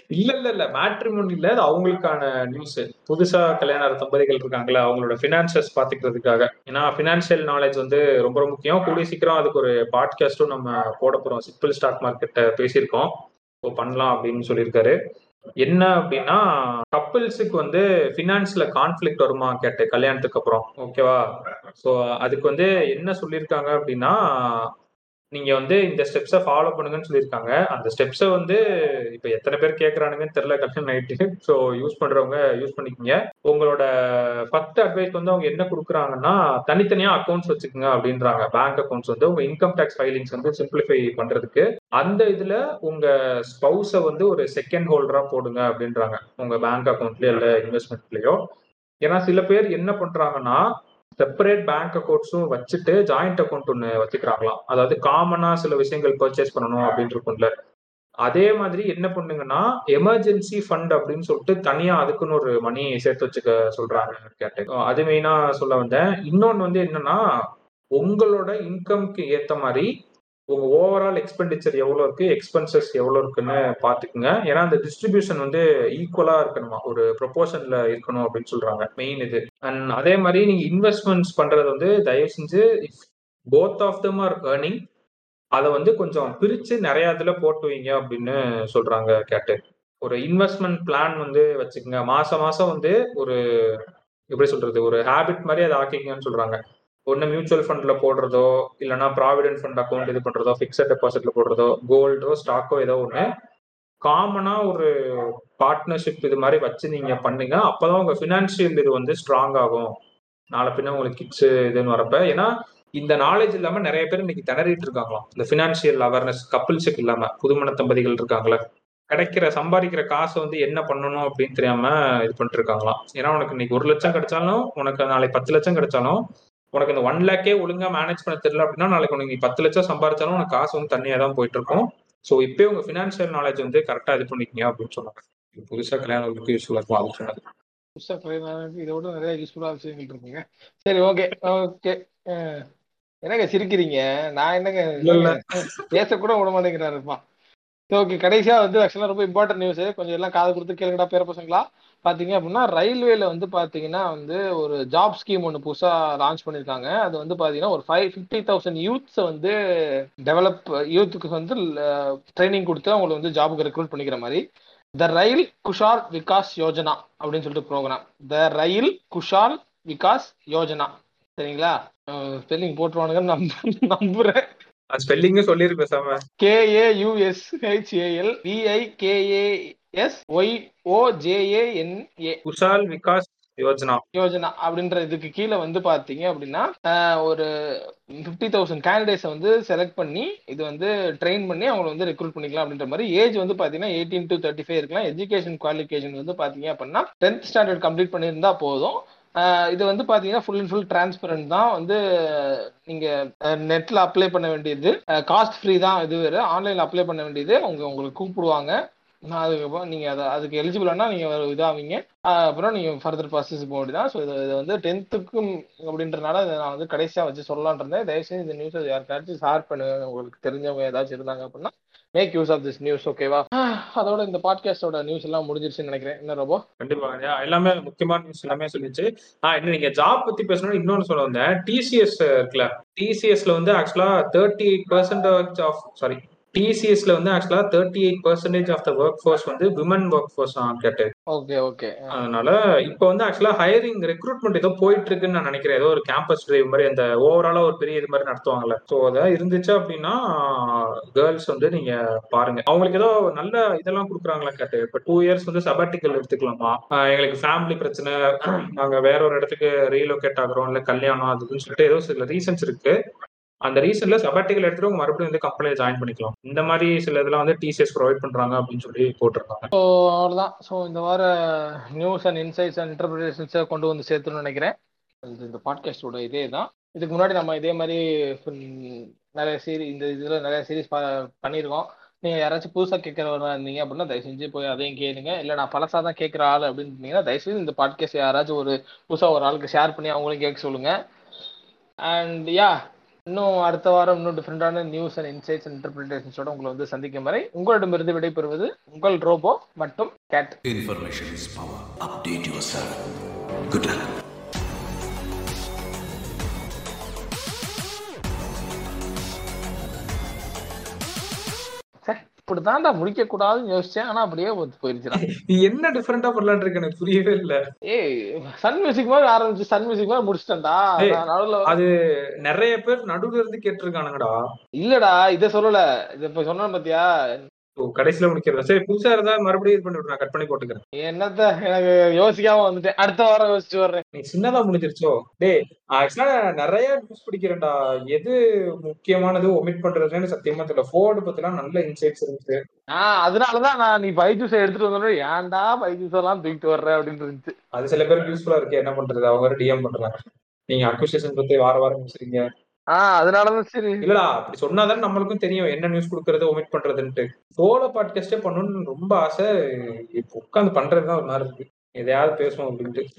இல்ல இல்ல இல்ல. மேட்ரிமோனி இல்ல அது அவங்களுக்கான நியூஸ் புதுசா கல்யாண தம்பதிகள் இருக்காங்களா அவங்களோட பினான்சஸ் பாத்துக்கிறதுக்காக. ஏன்னா பினான்சியல் நாலேஜ் வந்து ரொம்ப ரொம்ப முக்கியம். கூடிய சீக்கிரம் அதுக்கு ஒரு பாட்காஸ்டும் நம்ம போட போறோம். சிம்பிள் ஸ்டாக் மார்க்கெட் பேசியிருக்கோம். ஸோ பண்ணலாம் அப்படின்னு சொல்லியிருக்காரு. என்ன அப்படின்னா கப்பிள்ஸுக்கு வந்து ஃபினான்ஸ்ல கான்ஃபிளிக்ட் வருமா கேட்டு கல்யாணத்துக்கு அப்புறம். ஓகேவா ஸோ அதுக்கு வந்து என்ன சொல்லியிருக்காங்க அப்படின்னா நீங்க வந்து இந்த ஸ்டெப்ஸை ஃபாலோ பண்ணுங்கன்னு சொல்லியிருக்காங்க. அந்த ஸ்டெப்ஸை வந்து இப்போ எத்தனை பேர் கேட்கறானுங்கன்னு தெரியல கல்யாணம் நைட்டு ஸோ யூஸ் பண்றவங்க யூஸ் பண்ணிக்கோங்க. உங்களோட ஃபர்ஸ்ட் அட்வைஸ் வந்து அவங்க என்ன கொடுக்குறாங்கன்னா தனித்தனியா அக்கௌண்ட்ஸ் வச்சுக்கோங்க அப்படின்றாங்க. பேங்க் அக்கௌண்ட்ஸ் வந்து உங்க இன்கம் டேக்ஸ் ஃபைலிங்ஸ் வந்து சிம்பிளிஃபை பண்றதுக்கு. அந்த இதுல உங்க ஸ்பௌஸை வந்து ஒரு செகண்ட் ஹோல்டரா போடுங்க அப்படின்றாங்க. உங்க பேங்க் அக்கௌண்ட்லயோ இல்லை இன்வெஸ்ட்மெண்ட்லயோ ஏன்னா சில பேர் என்ன பண்றாங்கன்னா செப்பரேட் பேங்க் அக்கௌண்ட்ஸும் வச்சுட்டு ஜாயிண்ட் அக்கௌண்ட் ஒன்று வச்சுக்கிறாங்களாம். அதாவது காமனா சில விஷயங்கள் பர்ச்சேஸ் பண்ணணும் அப்படின்னு இருக்கும்ல. அதே மாதிரி என்ன பண்ணுங்கன்னா எமர்ஜென்சி ஃபண்ட் அப்படின்னு சொல்லிட்டு தனியா அதுக்குன்னு ஒரு மணி சேர்த்து வச்சுக்க சொல்றாங்க கேட்டு அது மெயினா சொல்ல வந்தேன். இன்னொன்னு வந்து என்னன்னா உங்களோட இன்கம்க்கு ஏத்த மாதிரி உங்க ஓவரால் எக்ஸ்பெண்டிச்சர் எவ்வளவு இருக்கு? எக்ஸ்பென்சஸ் எவ்வளவு இருக்குன்னு பாத்துக்குங்க ஏன்னா அந்த டிஸ்ட்ரிபியூஷன் வந்து ஈக்குவலா இருக்கணுமா? ஒரு ப்ரொபோர்ஷன்ல இருக்கணும் அப்படின்னு சொல்றாங்க. மெயின் இது. அண்ட் அதே மாதிரி நீங்க இன்வெஸ்ட்மெண்ட்ஸ் பண்றது வந்து தயவு செஞ்சு both of them are earning அதை வந்து கொஞ்சம் பிரிச்சு நிறைய இதுல போட்டு வைங்க அப்படின்னு சொல்றாங்க கேட்டு. ஒரு இன்வெஸ்ட்மெண்ட் பிளான் வந்து வச்சுக்கோங்க. மாசம் மாசம் வந்து ஒரு எப்படி சொல்றது? ஒரு ஹேபிட் மாதிரி அதை ஆக்கிங்கன்னு சொல்றாங்க. ஒன்று மியூச்சுவல் ஃபண்ட்ல போடுறதோ இல்லைன்னா ப்ராவிடென்ட் ஃபண்ட் அக்கௌண்ட் இது பண்றதோ ஃபிக்ஸட் டெபாசிட்ல போடுறதோ கோல்டோ ஸ்டாக்கோ ஏதோ ஒன்று காமனா ஒரு பார்ட்னர்ஷிப் இது மாதிரி வச்சு நீங்க பண்ணுங்க அப்பதான் உங்க ஃபினான்ஷியல் இது வந்து ஸ்ட்ராங் ஆகும். நாளை பின்ன உங்களுக்கு கிட்ஸ் இதுன்னு வரப்ப ஏன்னா இந்த நாலேஜ் இல்லாம நிறைய பேர் இன்னைக்கு திணறிட்டு இருக்காங்களாம். இந்த ஃபினான்ஷியல் அவேர்னஸ் கப்பிள்ஸுக்கு இல்லாம புதுமண தம்பதிகள் இருக்காங்களே கிடைக்கிற சம்பாதிக்கிற காசை வந்து என்ன பண்ணணும் அப்படின்னு தெரியாம இது பண்ணிட்டு இருக்காங்களாம். ஏன்னா உனக்கு இன்னைக்கு ஒரு லட்சம் கிடைச்சாலும் உனக்கு நாளைக்கு பத்து லட்சம் கிடைச்சாலும் உனக்கு இந்த ஒன் லேக்கே ஒழுங்கா மேனேஜ் பண்ண தெரியல அப்படின்னா நாளைக்கு உனக்கு நீ பத்து லட்சம் சம்பாதிச்சாலும் உனக்கு காசு வந்து தனியாக தான் போயிட்டு இருக்கும் ஸோ இப்பயே உங்க ஃபினான்ஷியல் நாலேஜ் வந்து கரெக்டா இது பண்ணிக்கங்க அப்படின்னு சொன்னாங்க. புதுசா கல்யாணம் யூஸ்ஃபுல்லா இருக்கும் அது சொன்னது. புதுசா கல்யாணம் இதை விட நிறைய யூஸ்ஃபுல்லா விஷயங்கள் இருக்குங்க. சரி ஓகே ஓகே என்னங்க சிரிக்கிறீங்க? நான் என்னங்க. பேசக்கூட விட மாட்டேங்கிறாருப்பா. ஓகே கடைசியா வந்து ஆக்சுவலா ரொம்ப இம்பார்ட்டன்ட் நியூஸ் கொஞ்சம் எல்லாம் காது கொடுத்து கேளுங்கடா பேர பசங்களா? பாத்தீங்க அப்படின்னா ரயில்வேல வந்து பாத்தீங்கன்னா வந்து ஒரு ஜாப் ஸ்கீம் ஒன்று புதுசா லான்ச் பண்ணிருக்காங்க. அது வந்து பாத்தீங்கன்னா ஒரு ஃபைவ் ஃபிஃப்டி தௌசண்ட் யூத்ஸ் வந்து டெவலப் யூத்துக்கு வந்து ட்ரைனிங் கொடுத்து அவங்களை வந்து ஜாபுக்கு ரெக்ரூட் பண்ணிக்கிற மாதிரி. த ரயில் குஷால் விகாஸ் யோஜனா அப்படின்னு சொல்லிட்டு ப்ரோக்ராம் த ரயில் குஷால் விகாஸ் யோஜனா சரிங்களா? ஸ்பெல்லிங் போட்டுருவானுங்கன்னு நம்ப நம்புறேன். ஸ்பெல்லிங்கும் சொல்லிரு பேசாம. கேஏயுஎஸ்ஹெச்ஏஎல் விஐகேஏஎஸ் ஒய் ஓஜேஏஎன்ஏ குஷால் விகாஸ் யோஜனா. யோஜனா அப்படின்ற இதுக்கு கீழே வந்து பாத்தீங்க அப்படின்னா ஒரு ஃபிஃப்டி தௌசண்ட் கேண்டிடேட்ஸை வந்து செலக்ட் பண்ணி இது வந்து ட்ரெயின் பண்ணி அவங்களை வந்து ரெக்ரூட் பண்ணிக்கலாம் அப்படின்ற மாதிரி ஏஜ் வந்து பாத்தீங்கன்னா எயிட்டீன் டு தேர்ட்டி ஃபைவ் இருக்கலாம். எஜுகேஷன் குவாலிஃபிகேஷன் வந்து பாத்தீங்க அப்படின்னா டென்த் ஸ்டாண்டர்ட் கம்ப்ளீட் பண்ணியிருந்தா போதும். இது வந்து பாத்தீங்கன்னா ஃபுல் அண்ட் ஃபுல் டிரான்ஸ்பரண்ட் தான் வந்து நீங்க நெட்ல அப்ளை பண்ண வேண்டியது. காஸ்ட் ஃப்ரீ தான் இது வேறு. ஆன்லைன்ல அப்ளை பண்ண வேண்டியது. உங்க உங்களுக்கு கூப்பிடுவாங்க. நான் அதுக்கப்புறம் நீங்க அதை அதுக்கு எலிஜிபிளானா நீங்க இதாவீங்க. அப்புறம் நீங்க ஃபர்தர் ப்ராசஸ் போக வேண்டியதான் ஸோ இது இது வந்து டென்த்துக்கும் அப்படின்றனால இதை நான் வந்து கடைசியா வச்சு சொல்லலான் இருந்தேன். தயவுசெய்து இந்த நியூஸ் யாருக்காச்சும் ஷேர் பண்ணுங்க. உங்களுக்கு தெரிஞ்சவங்க ஏதாச்சும் இருந்தாங்க அப்படின்னா make use of this news ஓகேவா அதோட இந்த பாட்காஸ்டோட நியூஸ் எல்லாம் முடிஞ்சிருச்சுன்னு நினைக்கிறேன். என்ன ரொம்ப கண்டிப்பா எல்லாமே முக்கியமான நியூஸ் எல்லாமே சொல்லிச்சு. ஆஹ் இன்னும் நீங்க ஜாப் பத்தி பேசணும்னு இன்னொன்னு சொல்ல வந்தேன். டிசிஎஸ் இருக்குல்ல. டிசிஎஸ்ல வந்து actually thirty eight percentage of sorry டிசிஎஸ்ல வந்து actually thirty eight percentage of the work force வந்து விமன் ஒர்க் ஃபோர்ஸ் கேட்டு. Okay okay. அதனால இப்போ வந்து ஆக்சுவலா ஹையரிங் ரெக்ரூட்மெண்ட் ஏதோ போயிட்டு இருக்குன்னு நான் நினைக்கிறேன். ஏதோ ஒரு கேம்பஸ் டிரைவ் மாதிரி அந்த ஓவராலா ஒரு பெரிய இது மாதிரி நடத்துவாங்கல்ல. ஸோ அதான் இருந்துச்சு அப்படின்னா கேர்ள்ஸ் வந்து நீங்க பாருங்க. அவங்களுக்கு ஏதோ நல்ல இதெல்லாம் கொடுக்குறாங்களா கேட்டு. இப்போ டூ இயர்ஸ் வந்து சபாட்டிக்கல் எடுத்துக்கலாமா? எங்களுக்கு ஃபேமிலி பிரச்சனை. நாங்க வேற ஒரு இடத்துக்கு ரீலோகேட் ஆகுறோம். இல்ல கல்யாணம் அது இதுன்னு சொல்லிட்டு ஏதோ சில ரீசன்ஸ் இருக்கு. அந்த ரீசன்ல சபாட்டிகள் எடுத்துட்டு மறுபடியும் வந்து கம்பெனியில் ஜாயின் பண்ணிக்கலாம். இந்த மாதிரி சில இதெல்லாம் வந்து டிசிஎஸ் ப்ரொவைட் பண்றாங்க அப்படின்னு சொல்லி போட்டிருக்காங்க. ஸோ அவ்வளோதான் ஸோ இந்த வார நியூஸ் அண்ட் இன்சைட்ஸ் அண்ட் இன்டர்பிரேஷன்ஸை கொண்டு வந்து சேர்த்துன்னு நினைக்கிறேன். இந்த பாட்காஸ்டோட இதே தான் இதுக்கு முன்னாடி நம்ம இதே மாதிரி நிறைய சீரி இந்த இதில் நிறைய சீரிஸ் பண்ணியிருக்கோம். நீங்கள் யாராச்சும் புதுசாக கேட்குறவங்க இருந்தீங்க அப்படின்னா தயவு செஞ்சு போய் அதையும் கேளுங்க. இல்லை நான் பழசாக தான் கேட்குற ஆள் அப்படின்னு இருந்தீங்கன்னா தயவுசெய்து இந்த பாட்காஸ்ட் யாராச்சும் ஒரு புதுசாக ஒரு ஆளுக்கு ஷேர் பண்ணி அவங்களையும் கேட்க சொல்லுங்கள் அண்ட் யா இன்னும் அடுத்த வாரம் இன்னும் டிஃப்ரெண்டான நியூஸ் அண்ட் இன்சைட்ஸ் அண்ட் இன்டர்பிரிட்டேஷன்ஸோட உங்களை வந்து சந்திக்கும் வரை உங்களிடமிருந்து விடைபெறுவது உங்கள் ரோபோ மற்றும் cat. Information is power update yourself good night இப்படித்தான்டா முடிக்க கூடாதுன்னு யோசிச்சேன் ஆனா அப்படியே போயிருச்சுடா. நீ என்ன டிஃபரெண்டா பண்ணலான்னு இருக்கு? எனக்கு புரியவே இல்ல. ஏய் சன் மியூசிக் மாதிரி ஆரம்பிச்சு சன் மியூசிக் மாதிரி முடிச்சிட்டேன்டா. நடுவுல அது நிறைய பேர் நடுவுல இருந்து கேட்டிருக்கானுங்கடா. இல்லடா இத சொல்லல. இத இப்ப சொன்னேன் பாத்தியா? கடைசியில முடிக்கிறதா? சரி புதுசா இருந்தா மறுபடியும் இது பண்ணி நான் கட் பண்ணி போட்டுக்கிறேன். என்னத்த எனக்கு யோசிக்காம வந்துட்டேன். அடுத்த வாரம் யோசிச்சு வர்றேன். நீ சின்னதா முடிஞ்சிருச்சோ? டேய் ஆக்சுவலா நிறைய நியூஸ் பிடிக்கிறேன்டா. எது முக்கியமானது ஒமிட் பண்றதுன்னு சத்தியமா தெரியல. ஃபோர்டு பத்திலாம் நல்ல இன்சைட்ஸ் இருந்துச்சு. ஆஹ் அதனாலதான் நான் நீ பைஜூஸ் எடுத்துட்டு வந்தோட ஏன்டா பைஜூஸ் எல்லாம் தூக்கிட்டு வர்ற அப்படின்னு இருந்துச்சு. அது சில பேருக்கு யூஸ்ஃபுல்லா இருக்கு. என்ன பண்றது? அவங்க டிஎம் பண்றாங்க. நீங்க அக்விசேஷன் பத்தி வார வாரம் பேசுறீங்க ஆஹ் அதனாலதான் சரி. இல்லடா அப்படி சொன்னாதான் நம்மளுக்கும் தெரியும். என்ன நியூஸ் கொடுக்கறது ஒமிட் பண்றதுன்ட்டு. சோலோ பாட்காஸ்டே பண்ணணும்னு ரொம்ப ஆசை. இப்போ உட்காந்து பண்றதுதான் ஒரு மாதிரி இருக்கு. எதையாவது பேசுவோம் அப்படின்ட்டு.